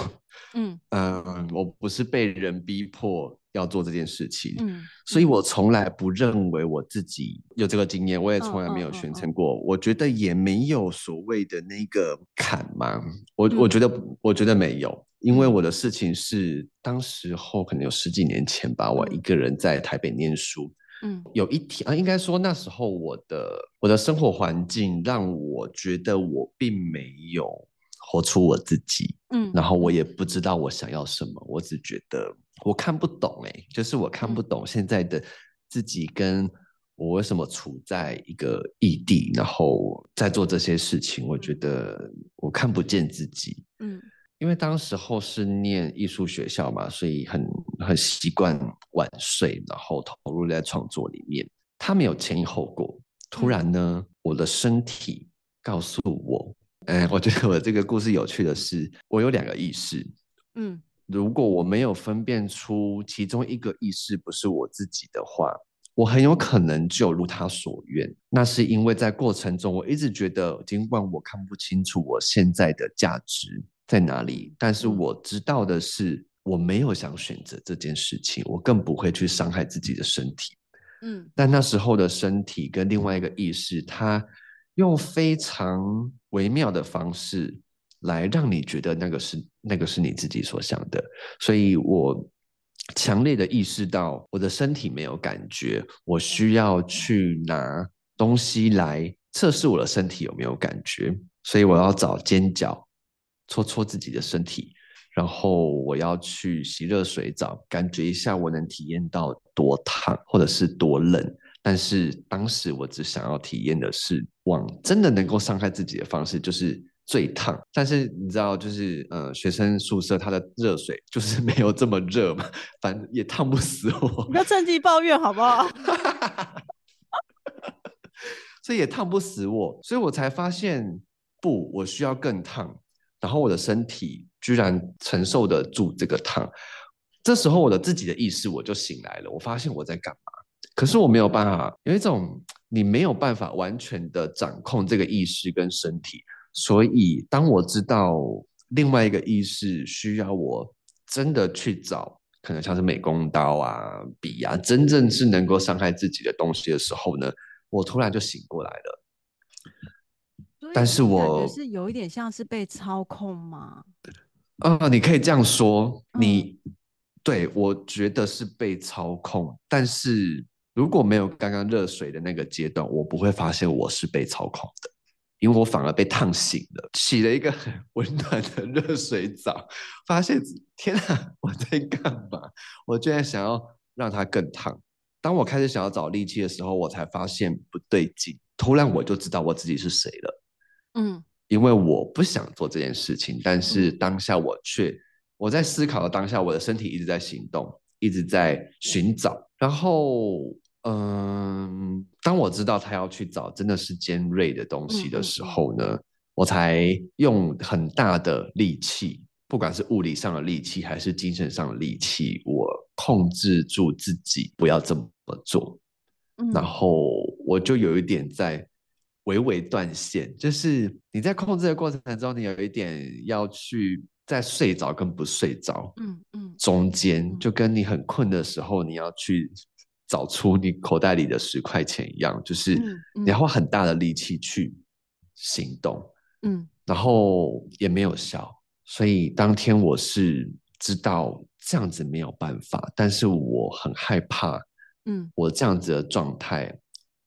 嗯。嗯、呃，我不是被人逼迫要做这件事情，嗯，所以我从来不认为我自己有这个经验，我也从来没有宣称。过，哦哦哦哦，我觉得也没有所谓的那个坎嘛，我、嗯、我觉得我觉得没有。因为我的事情是当时候可能有十几年前吧，我一个人在台北念书，嗯，有一天啊，应该说那时候我的我的生活环境让我觉得我并没有活出我自己，嗯，然后我也不知道我想要什么，我只觉得我看不懂，哎，就是我看不懂现在的自己，跟我为什么处在一个异地，然后在做这些事情，我觉得我看不见自己，嗯。因为当时候是念艺术学校嘛，所以很很习惯晚睡，然后投入在创作里面。他没有前因后果，突然呢，我的身体告诉我，哎，我觉得我这个故事有趣的是，我有两个意识，嗯，如果我没有分辨出其中一个意识不是我自己的话，我很有可能就如他所愿。那是因为在过程中，我一直觉得，尽管我看不清楚我现在的价值在哪里，但是我知道的是，我没有想选择这件事情，我更不会去伤害自己的身体。嗯，但那时候的身体跟另外一个意识，它用非常微妙的方式来让你觉得那个是那个是你自己所想的，所以我强烈的意识到我的身体没有感觉，我需要去拿东西来测试我的身体有没有感觉，所以我要找尖角戳戳自己的身体。然后我要去洗热水澡，感觉一下我能体验到多烫或者是多冷。但是当时我只想要体验的是往真的能够伤害自己的方式，就是最烫。但是你知道，就是呃，学生宿舍它的热水就是没有这么热嘛，反正也烫不死我。你不要趁机抱怨好不好？所以也烫不死我，所以我才发现不，我需要更烫。然后我的身体居然承受得住这个烫，这时候我的自己的意识我就醒来了，我发现我在干嘛，可是我没有办法，有一种 你没有办法完全的掌控这个意识跟身体，所以当我知道另外一个意识需要我真的去找，可能像是美工刀啊、笔啊，真正是能够伤害自己的东西的时候呢，我突然就醒过来了。但是我是有一点像是被操控吗？啊、呃，你可以这样说，你、嗯、对我觉得是被操控。但是如果没有刚刚热水的那个阶段，我不会发现我是被操控的，因为我反而被烫醒了，洗了一个很温暖的热水澡，发现天啊，我在干嘛？我居然想要让它更烫。当我开始想要找力气的时候，我才发现不对劲，突然我就知道我自己是谁了。嗯，因为我不想做这件事情，但是当下我却我在思考的当下，我的身体一直在行动，一直在寻找。然后，嗯，当我知道他要去找真的是尖锐的东西的时候呢，我才用很大的力气，不管是物理上的力气还是精神上的力气，我控制住自己不要这么做。然后我就有一点在。微微断线，就是你在控制的过程中，你有一点要去在睡着跟不睡着，嗯嗯，中间就跟你很困的时候，你要去找出你口袋里的十块钱一样，就是你要花很大的力气去行动，嗯，然后也没有效，所以当天我是知道这样子没有办法，但是我很害怕，嗯，我这样子的状态，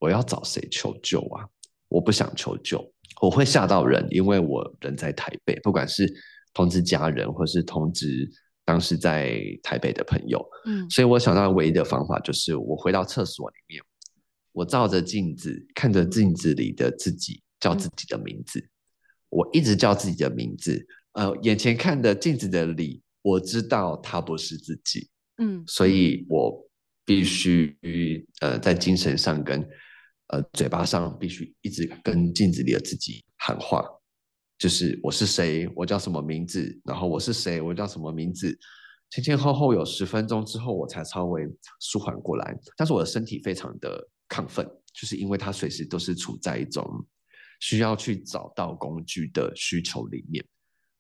我要找谁求救啊？我不想求救，我会吓到人，因为我人在台北，不管是通知家人，或是通知当时在台北的朋友，嗯，所以我想到唯一的方法就是我回到厕所里面，我照着镜子，看着镜子里的自己，叫自己的名字，嗯，我一直叫自己的名字，呃，眼前看的镜子的里，我知道他不是自己，嗯，所以我必须呃在精神上跟。呃，嘴巴上必须一直跟镜子里的自己喊话，就是我是谁，我叫什么名字，然后我是谁，我叫什么名字，前前后后有十分钟之后，我才稍微舒缓过来。但是我的身体非常的亢奋，就是因为它随时都是处在一种需要去找到工具的需求里面。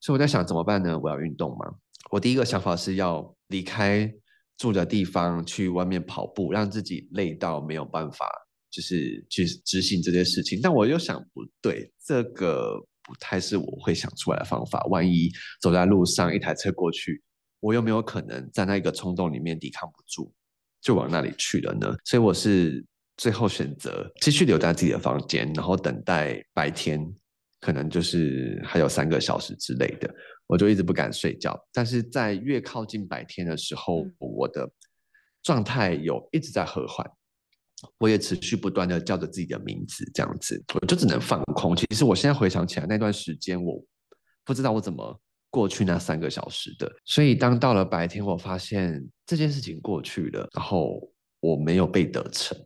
所以我在想怎么办呢？我要运动吗？我第一个想法是要离开住的地方，去外面跑步，让自己累到没有办法。就是去执行这件事情，但我又想不对，这个不太是我会想出来的方法。万一走在路上，一台车过去，我有没有可能在那个冲动里面抵抗不住，就往那里去了呢？所以我是最后选择继续留在自己的房间，然后等待白天，可能就是还有三个小时之类的，我就一直不敢睡觉。但是在越靠近白天的时候，我的状态有一直在和缓。我也持续不断的叫着自己的名字，这样子，我就只能放空。其实我现在回想起来，那段时间我不知道我怎么过去那三个小时的。所以当到了白天，我发现这件事情过去了，然后我没有被得逞，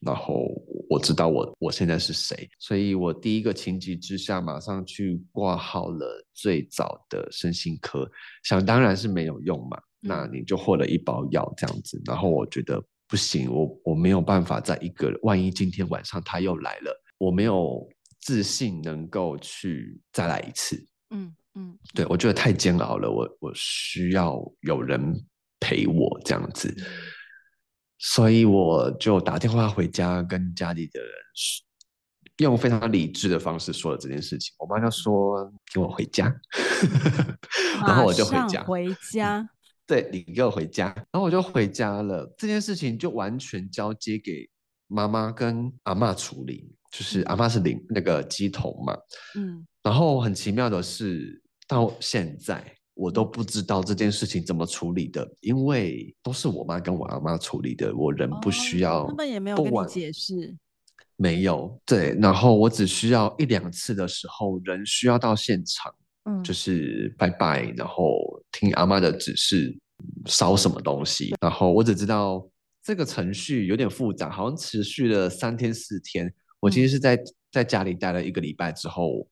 然后我知道我我现在是谁，所以我第一个情急之下马上去挂号了最早的身心科，想当然是没有用嘛，那你就获了一包药这样子，然后我觉得不行，我我没有办法在一个万一今天晚上他又来了，我没有自信能够去再来一次，嗯嗯，对，我觉得太煎熬了，我我需要有人陪我这样子。所以我就打电话回家，跟家里的人用非常理智的方式说了这件事情。我妈就说：“给我回家。”然后我就回家。回家。对，你给我回家。然后我就回家了。这件事情就完全交接给妈妈跟阿嬷处理。就是阿嬷是领那个鸡头嘛。嗯。然后很奇妙的是，到现在。我都不知道这件事情怎么处理的，因为都是我妈跟我阿妈处理的，我人不需要。他们也没有跟你解释。没有，对，然后我只需要一两次的时候，人需要到现场，嗯，就是拜拜，然后听阿妈的指示，烧什么东西，然后我只知道这个程序有点复杂，好像持续了三天四天。我其实是在在家里待了一个礼拜之后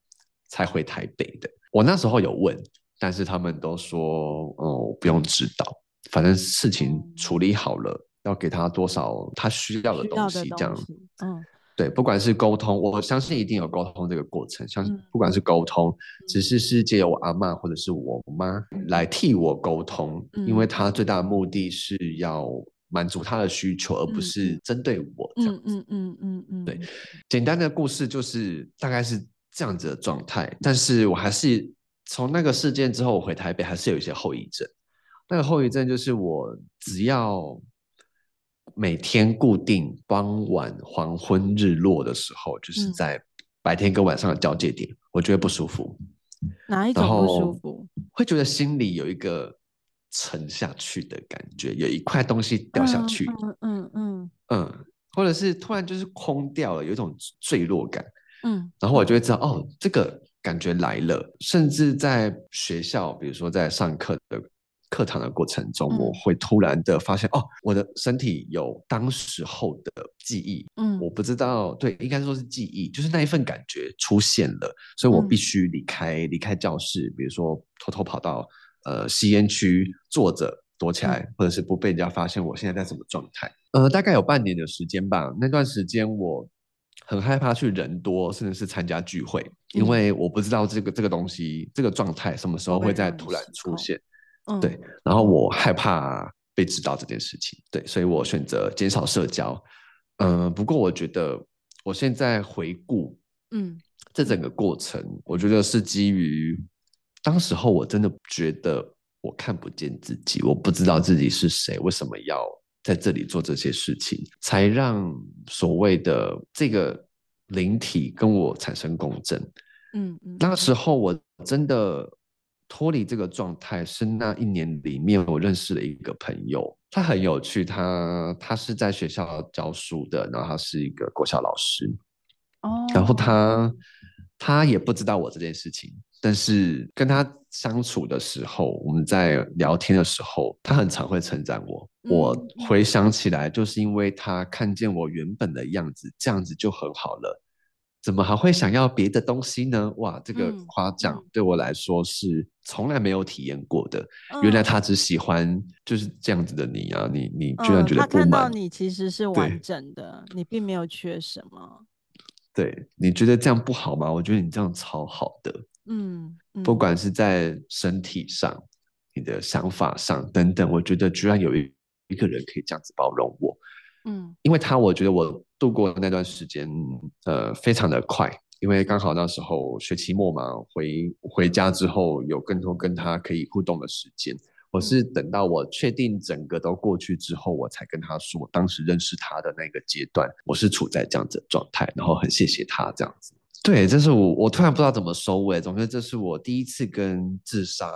才回台北的。我那时候有问。但是他们都说，哦，不用知道，反正事情处理好了，要给他多少他需要的东西，这样，嗯，对，不管是沟通，我相信一定有沟通这个过程，相信不管是沟通，嗯、只是是借由我阿嬷或者是我妈来替我沟通，嗯、因为他最大的目的是要满足他的需求，嗯、而不是针对我这样子，嗯嗯嗯嗯，嗯嗯对，简单的故事就是大概是这样子的状态，但是我还是。从那个事件之后，我回台北还是有一些后遗症。那个后遗症就是，我只要每天固定傍晚、黄昏、日落的时候，就是在白天跟晚上的交界点，我觉得不舒服。哪一种不舒服？会觉得心里有一个沉下去的感觉，有一块东西掉下去。嗯嗯嗯嗯，或者是突然就是空掉了，有一种坠落感。嗯，然后我就会知道，哦，这个。感觉来了，甚至在学校，比如说在上课的课堂的过程中，嗯、我会突然的发现，哦，我的身体有当时候的记忆，嗯，我不知道，对，应该说是记忆，就是那一份感觉出现了，所以我必须离开，离开教室，比如说偷偷跑到呃吸烟区坐着躲起来，嗯、或者是不被人家发现我现在在什么状态。呃，大概有半年的时间吧，那段时间我。很害怕去人多，甚至是参加聚会，因为我不知道这个这个东西这个状态什么时候会再突然出现。嗯、对，然后我害怕被知道这件事情，对，所以我选择减少社交。嗯、呃，不过我觉得我现在回顾，嗯，这整个过程，我觉得是基于当时候我真的觉得我看不见自己，我不知道自己是谁，为什么要。在这里做这些事情，才让所谓的这个灵体跟我产生共振。嗯嗯，那时候我真的脱离这个状态，是那一年里面我认识了一个朋友，他很有趣，他他是在学校教书的，然后他是一个国小老师。哦，然后他他也不知道我这件事情。但是跟他相处的时候，我们在聊天的时候，他很常会称赞我。嗯、我回想起来，就是因为他看见我原本的样子，这样子就很好了。怎么还会想要别的东西呢？哇，这个夸奖对我来说是从来没有体验过的。嗯、原来他只喜欢就是这样子的你啊！你你居然觉得不满？嗯、他看到你其实是完整的，你并没有缺什么。对，你觉得这样不好吗？我觉得你这样超好的。嗯，嗯，不管是在身体上、你的想法上等等，我觉得居然有一一个人可以这样子包容我，嗯，因为他，我觉得我度过的那段时间，呃，非常的快，因为刚好那时候学期末嘛，回回家之后有更多跟他可以互动的时间。我是等到我确定整个都过去之后，我才跟他说，当时认识他的那个阶段，我是处在这样子的状态，然后很谢谢他这样子。对，这是我，我突然不知道怎么收尾。总之，这是我第一次跟自杀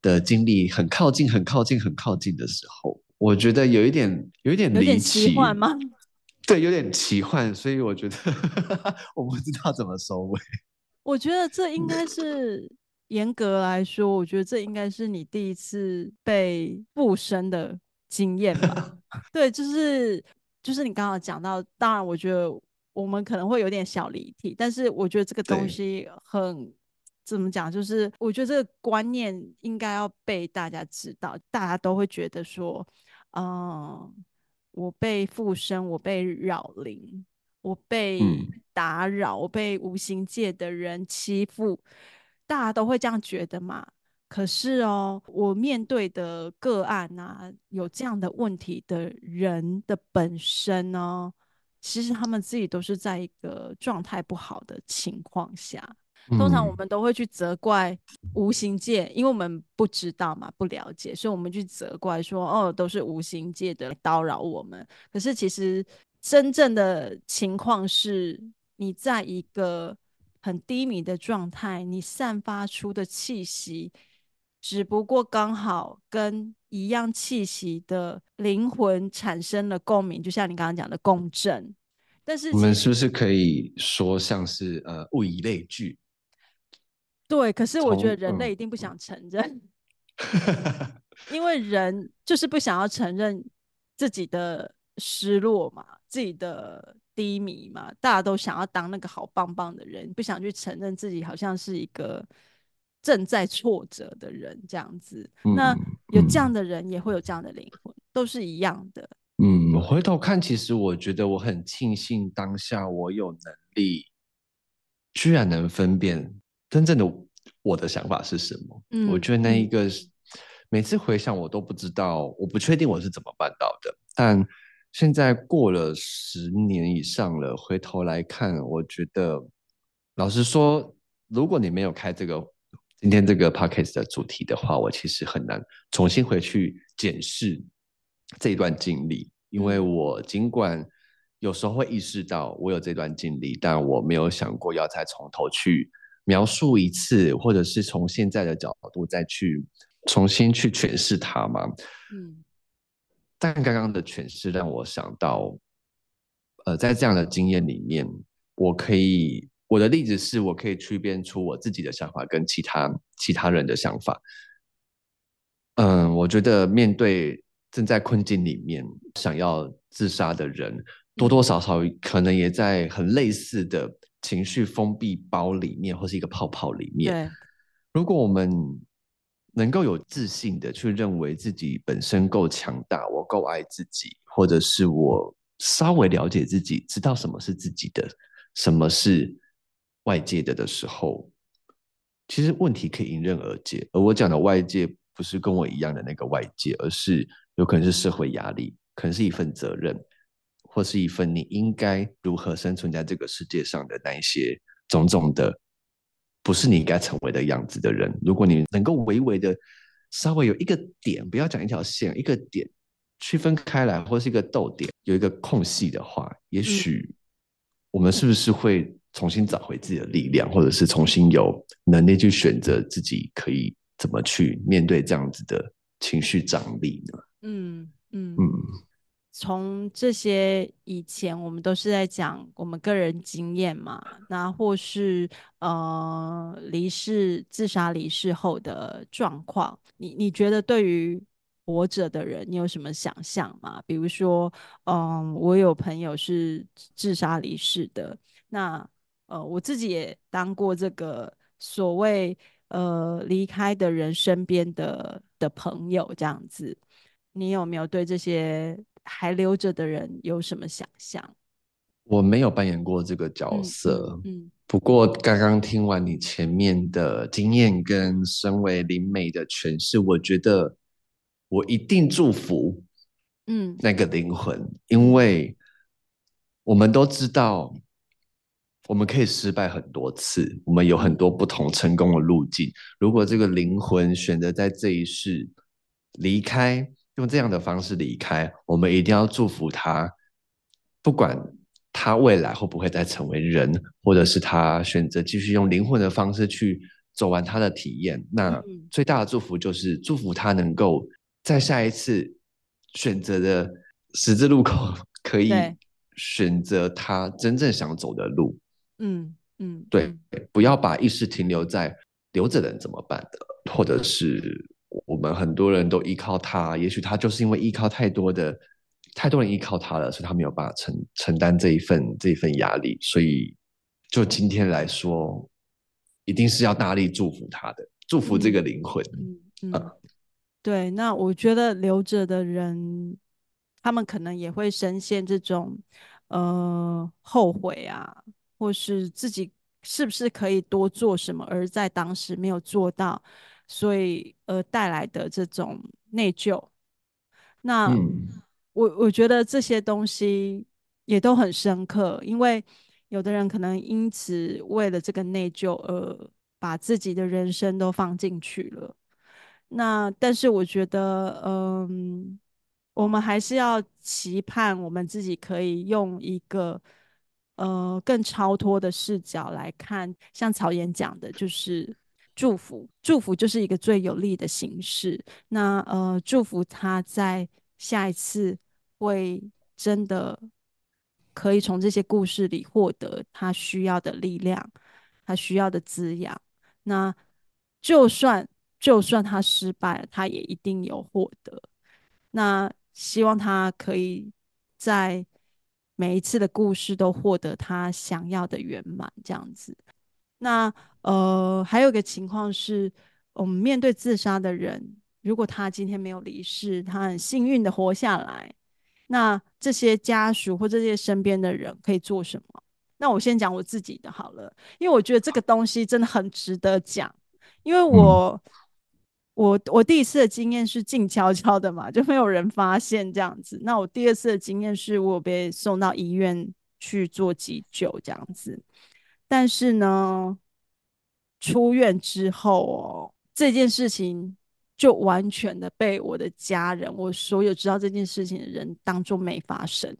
的经历很靠近、很靠近、很靠近的时候。我觉得有一点，有一点离奇，有点奇幻吗？对，有点奇幻，所以我觉得 我不知道怎么收尾。我觉得这应该是严格来说，我觉得这应该是你第一次被附身的经验吧？对，就是。就是你刚刚讲到，当然我觉得我们可能会有点小离题，但是我觉得这个东西很怎么讲，就是我觉得这个观念应该要被大家知道，大家都会觉得说，嗯，我被附身，我被扰灵，我被打扰，嗯、我被无形界的人欺负，大家都会这样觉得嘛。可是哦，我面对的个案啊，有这样的问题的人的本身呢，其实他们自己都是在一个状态不好的情况下。通常我们都会去责怪无形界，因为我们不知道嘛，不了解，所以我们去责怪说，哦，都是无形界的叨扰我们。可是其实真正的情况是，你在一个很低迷的状态，你散发出的气息。只不过刚好跟一样气息的灵魂产生了共鸣，就像你刚刚讲的共振。但是我们是不是可以说像是呃物以类聚？对，可是我觉得人类一定不想承认，嗯、因为人就是不想要承认自己的失落嘛，自己的低迷嘛，大家都想要当那个好棒棒的人，不想去承认自己好像是一个。正在挫折的人，这样子，嗯、那有这样的人，也会有这样的灵魂，嗯、都是一样的。嗯，回头看，其实我觉得我很庆幸当下我有能力，居然能分辨真正的我的想法是什么。嗯，我觉得那一个，每次回想我都不知道，我不确定我是怎么办到的。但现在过了十年以上了，回头来看，我觉得，老实说，如果你没有开这个。今天这个 podcast 的主题的话，我其实很难重新回去检视这一段经历，因为我尽管有时候会意识到我有这段经历，但我没有想过要再从头去描述一次，或者是从现在的角度再去重新去诠释它嘛。嗯。但刚刚的诠释让我想到，呃，在这样的经验里面，我可以。我的例子是我可以区辨出我自己的想法跟其他其他人的想法。嗯，我觉得面对正在困境里面想要自杀的人，多多少少可能也在很类似的情绪封闭包里面，或是一个泡泡里面。对。如果我们能够有自信的去认为自己本身够强大，我够爱自己，或者是我稍微了解自己，知道什么是自己的，什么是。外界的的时候，其实问题可以迎刃而解。而我讲的外界，不是跟我一样的那个外界，而是有可能是社会压力，可能是一份责任，或是一份你应该如何生存在这个世界上的那一些种种的，不是你应该成为的样子的人。如果你能够微微的稍微有一个点，不要讲一条线，一个点区分开来，或是一个逗点，有一个空隙的话，也许我们是不是会？重新找回自己的力量，或者是重新有能力去选择自己可以怎么去面对这样子的情绪张力呢？嗯嗯嗯。从这些以前，我们都是在讲我们个人经验嘛，那或是呃离世、自杀离世后的状况，你你觉得对于活着的人，你有什么想象吗？比如说，嗯，我有朋友是自杀离世的，那。呃，我自己也当过这个所谓呃离开的人身边的的朋友，这样子，你有没有对这些还留着的人有什么想象？我没有扮演过这个角色，嗯，嗯，不过刚刚听完你前面的经验跟身为灵媒的诠释，我觉得我一定祝福，嗯，那个灵魂，嗯，因为我们都知道。我们可以失败很多次，我们有很多不同成功的路径。如果这个灵魂选择在这一世离开，用这样的方式离开，我们一定要祝福他。不管他未来会不会再成为人，或者是他选择继续用灵魂的方式去走完他的体验，那最大的祝福就是祝福他能够在下一次选择的十字路口，可以选择他真正想走的路。嗯嗯，对，不要把意识停留在留着人怎么办的，或者是我们很多人都依靠他，也许他就是因为依靠太多的太多人依靠他了，所以他没有办法承承担这一份这一份压力，所以就今天来说，一定是要大力祝福他的，祝福这个灵魂。嗯嗯，嗯，对，那我觉得留着的人，他们可能也会深陷这种呃后悔啊，或是自己是不是可以多做什么，而在当时没有做到，所以而带来的这种内疚。那、嗯、我我觉得这些东西也都很深刻，因为有的人可能因此为了这个内疚而把自己的人生都放进去了。那但是我觉得，嗯，我们还是要期盼我们自己可以用一个呃更超脱的视角来看，像草岩讲的，就是祝福，祝福就是一个最有力的形式。那呃，祝福他在下一次会真的可以从这些故事里获得他需要的力量，他需要的滋养。那就算。就算他失败了，他也一定有获得。那希望他可以在每一次的故事都获得他想要的圆满，这样子。那呃，还有一个情况是，我们面对自杀的人，如果他今天没有离世，他很幸运的活下来，那这些家属或这些身边的人可以做什么？那我先讲我自己的好了，因为我觉得这个东西真的很值得讲，因为我。嗯我我第一次的经验是静悄悄的嘛，就没有人发现这样子。那我第二次的经验是我被送到医院去做急救这样子。但是呢，出院之后哦，这件事情就完全的被我的家人，我所有知道这件事情的人当做没发生。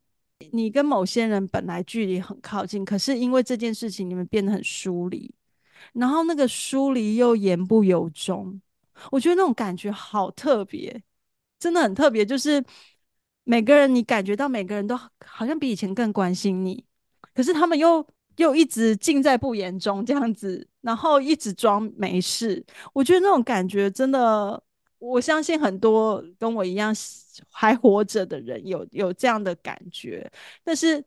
你跟某些人本来距离很靠近，可是因为这件事情，你们变得很疏离，然后那个疏离又言不由衷。我觉得那种感觉好特别，真的很特别。就是每个人，你感觉到每个人都好像比以前更关心你，可是他们又又一直尽在不言中这样子，然后一直装没事。我觉得那种感觉真的，我相信很多跟我一样还活着的人有有这样的感觉。但是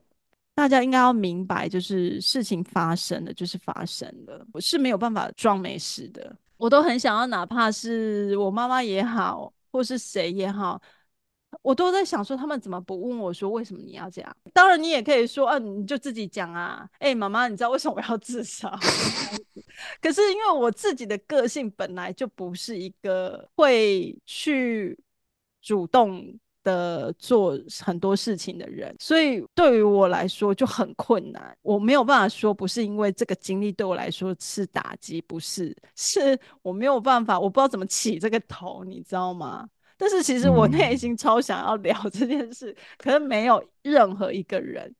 大家应该要明白，就是事情发生了，就是发生了，我是没有办法装没事的。我都很想要，哪怕是我妈妈也好，或是谁也好，我都在想说，他们怎么不问我说，为什么你要这样？当然，你也可以说，啊，你就自己讲啊。哎，妈妈，你知道为什么我要自杀？可是因为我自己的个性本来就不是一个会去主动。的做很多事情的人，所以对于我来说就很困难。我没有办法说不是因为这个经历对我来说是打击，不是，是我没有办法，我不知道怎么起这个头，你知道吗？但是其实我内心超想要聊 这件事，嗯、可是没有任何一个人。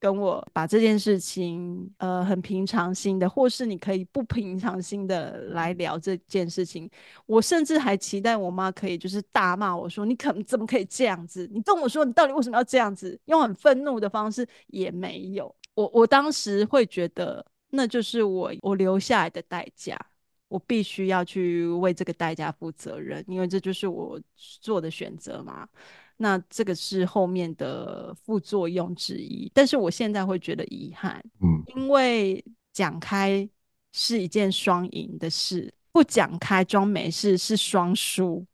跟我把这件事情，呃，很平常心的，或是你可以不平常心的来聊这件事情。我甚至还期待我妈可以就是大骂我说：“你可能怎么可以这样子？你跟我说你到底为什么要这样子？”用很愤怒的方式也没有。我我当时会觉得那就是我我留下来的代价，我必须要去为这个代价负责任，因为这就是我做的选择嘛。那这个是后面的副作用之一，但是我现在会觉得遗憾，嗯，因为讲开是一件双赢的事，不讲开装没事是双输，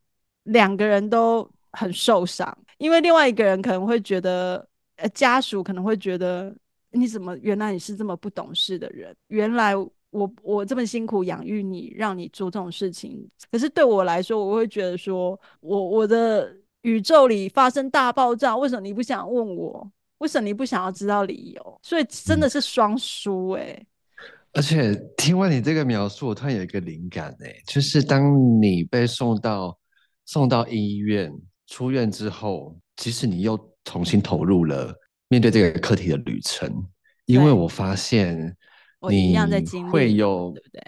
两个人都很受伤，因为另外一个人可能会觉得，呃，家属可能会觉得你怎么原来你是这么不懂事的人，原来我我这么辛苦养育你，让你做这种事情，可是对我来说，我会觉得说我我的。宇宙里发生大爆炸，为什么你不想问我？为什么你不想要知道理由？所以真的是双输哎！而且听完你这个描述，我突然有一个灵感哎，就是当你被送到送到医院出院之后，其实你又重新投入了面对这个课题的旅程，因为我发现你会有对不对？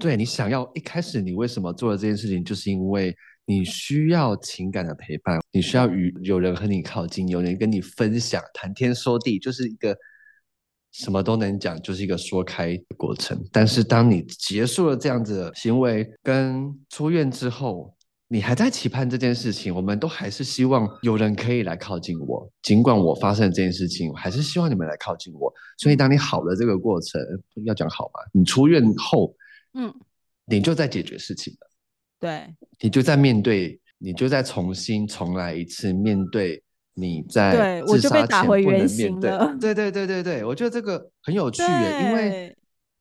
对，你想要一开始你为什么做了这件事情，就是因为。你需要情感的陪伴，你需要与有人和你靠近，有人跟你分享，谈天说地，就是一个什么都能讲，就是一个说开的过程。但是当你结束了这样子的行为，跟出院之后，你还在期盼这件事情，我们都还是希望有人可以来靠近我。尽管我发生了这件事情，我还是希望你们来靠近我。所以，当你好了这个过程，要讲好嘛？你出院后，嗯，你就在解决事情了。对，你就在面对，你就在重新重来一次，面对你在自杀前不能面对。对对对对对，我觉得这个很有趣耶，因为。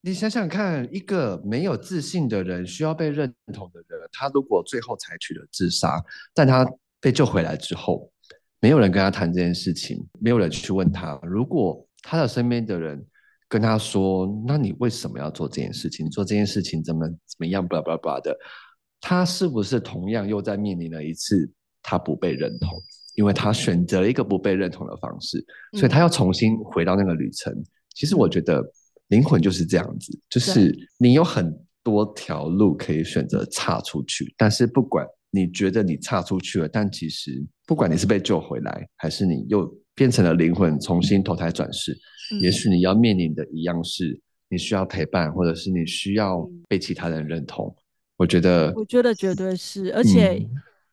你想想看，一个没有自信的人，需要被认同的人，他如果最后采取了自杀，但他被救回来之后，没有人跟他谈这件事情，没有人去问他，如果他的身边的人跟他说：“那你为什么要做这件事情？做这件事情怎么怎么样？”巴拉巴拉巴拉的，他是不是同样又在面临了一次他不被认同？因为他选择了一个不被认同的方式，所以他要重新回到那个旅程。嗯、其实我觉得。灵魂就是这样子，就是你有很多条路可以选择岔出去，但是不管你觉得你岔出去了，但其实不管你是被救回来，还是你又变成了灵魂重新投胎转世，嗯、也许你要面临的一样是你需要陪伴，或者是你需要被其他人认同。我觉得，我觉得绝对是，而且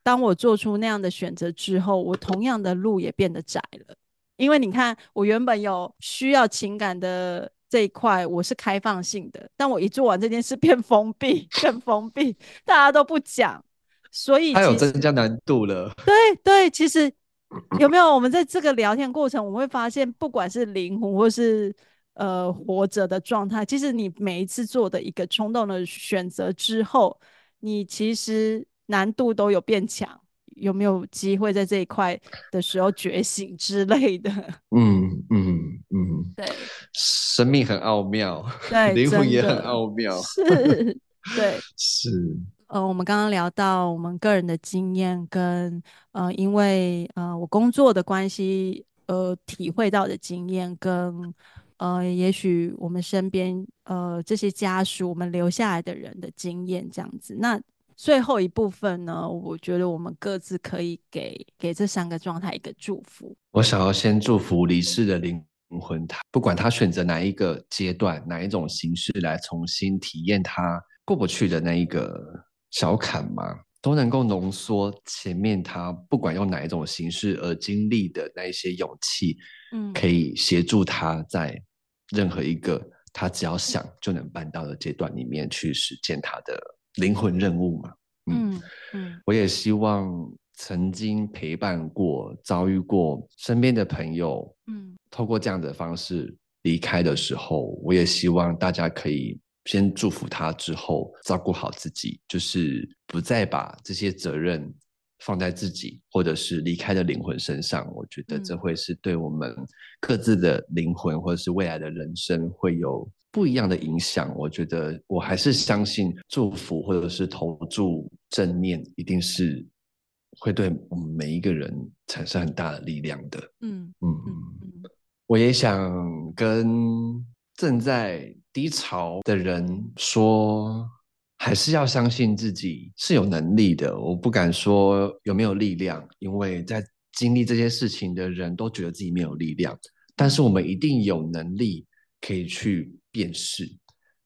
当我做出那样的选择之后，我同样的路也变得窄了，因为你看，我原本有需要情感的。这一块我是开放性的，但我一做完这件事变封闭，更封闭，大家都不讲，所以它有增加难度了。对对，其实有没有我们在这个聊天过程，我们会发现，不管是灵魂或是呃活着的状态，其实你每一次做的一个冲动的选择之后，你其实难度都有变强。有没有机会在这一块的时候觉醒之类的？嗯 嗯嗯，对，生命很奥妙，对，灵魂也很奥妙，是，对，是。呃，我们刚刚聊到我们个人的经验跟呃，因为呃我工作的关系呃体会到的经验跟呃，也许我们身边呃这些家属我们留下来的人的经验这样子，那。最后一部分呢，我觉得我们各自可以给给这三个状态一个祝福。我想要先祝福离世的灵魂，他不管他选择哪一个阶段、哪一种形式来重新体验他过不去的那一个小坎嘛，都能够浓缩前面他不管用哪一种形式而经历的那一些勇气，嗯，可以协助他在任何一个他只要想就能办到的阶段里面去实践他的。灵魂任务嘛，嗯。嗯，嗯，我也希望曾经陪伴过、遭遇过身边的朋友，嗯，透过这样的方式离开的时候，我也希望大家可以先祝福他，之后照顾好自己，就是不再把这些责任放在自己或者是离开的灵魂身上。我觉得这会是对我们各自的灵魂或者是未来的人生会有。不一样的影响，我觉得我还是相信祝福或者是投注正念，一定是会对我们每一个人产生很大的力量的。嗯嗯嗯，我也想跟正在低潮的人说，还是要相信自己是有能力的。我不敢说有没有力量，因为在经历这些事情的人都觉得自己没有力量，但是我们一定有能力可以去。辨识，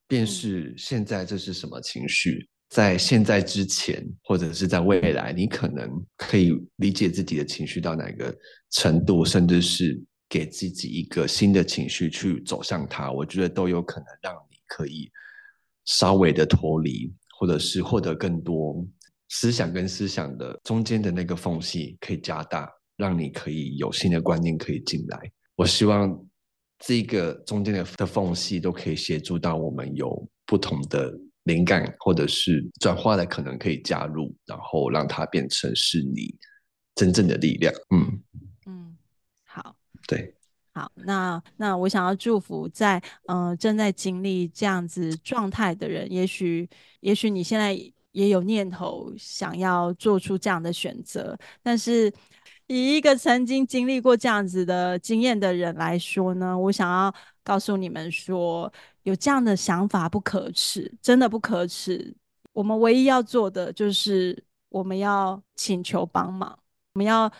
辨识现在这是什么情绪？在现在之前，或者是在未来，你可能可以理解自己的情绪到哪个程度，甚至是给自己一个新的情绪去走向它。我觉得都有可能让你可以稍微的脱离，或者是获得更多思想跟思想的中间的那个缝隙可以加大，让你可以有新的观念可以进来。我希望。这个中间的的缝隙都可以协助到我们有不同的灵感，或者是转化的可能可以加入，然后让它变成是你真正的力量。嗯嗯，好，对，好，那那我想要祝福在呃正在经历这样子状态的人，也许也许你现在也有念头想要做出这样的选择，但是。以一个曾经经历过这样子的经验的人来说呢，我想要告诉你们说，有这样的想法不可耻，真的不可耻。我们唯一要做的就是，我们要请求帮忙，我们要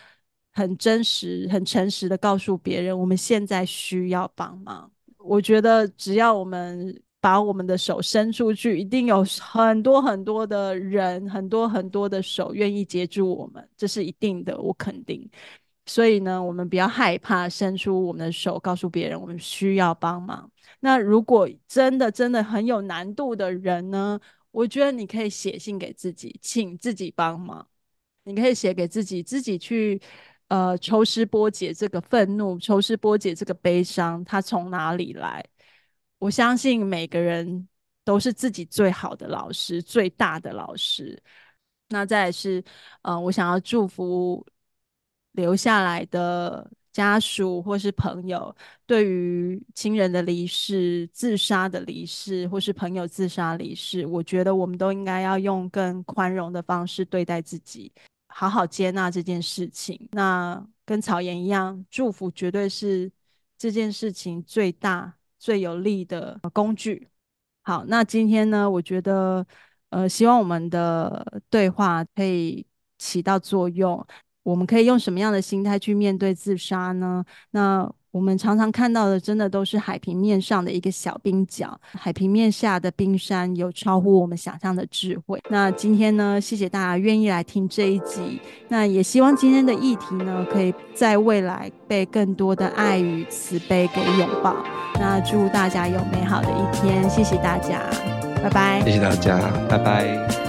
很真实、很诚实的告诉别人，我们现在需要帮忙。我觉得，只要我们把我们的手伸出去，一定有很多很多的人，很多很多的手愿意接住我们，这是一定的，我肯定。所以呢，我们不要害怕伸出我们的手，告诉别人我们需要帮忙。那如果真的真的很有难度的人呢，我觉得你可以写信给自己，请自己帮忙。你可以写给自己，自己去呃抽丝剥茧这个愤怒，抽丝剥茧这个悲伤，它从哪里来？我相信每个人都是自己最好的老师，最大的老师。那再来是，呃，我想要祝福。留下来的家属或是朋友，对于亲人的离世、自杀的离世，或是朋友自杀离世，我觉得我们都应该要用更宽容的方式对待自己，好好接纳这件事情。那跟草言一样，祝福绝对是这件事情最大、最有力的工具。好，那今天呢，我觉得，呃，希望我们的对话可以起到作用。我们可以用什么样的心态去面对自杀呢？那我们常常看到的，真的都是海平面上的一个小冰角，海平面下的冰山有超乎我们想象的智慧。那今天呢，谢谢大家愿意来听这一集。那也希望今天的议题呢，可以在未来被更多的爱与慈悲给拥抱。那祝大家有美好的一天，谢谢大家，拜拜。谢谢大家，拜拜。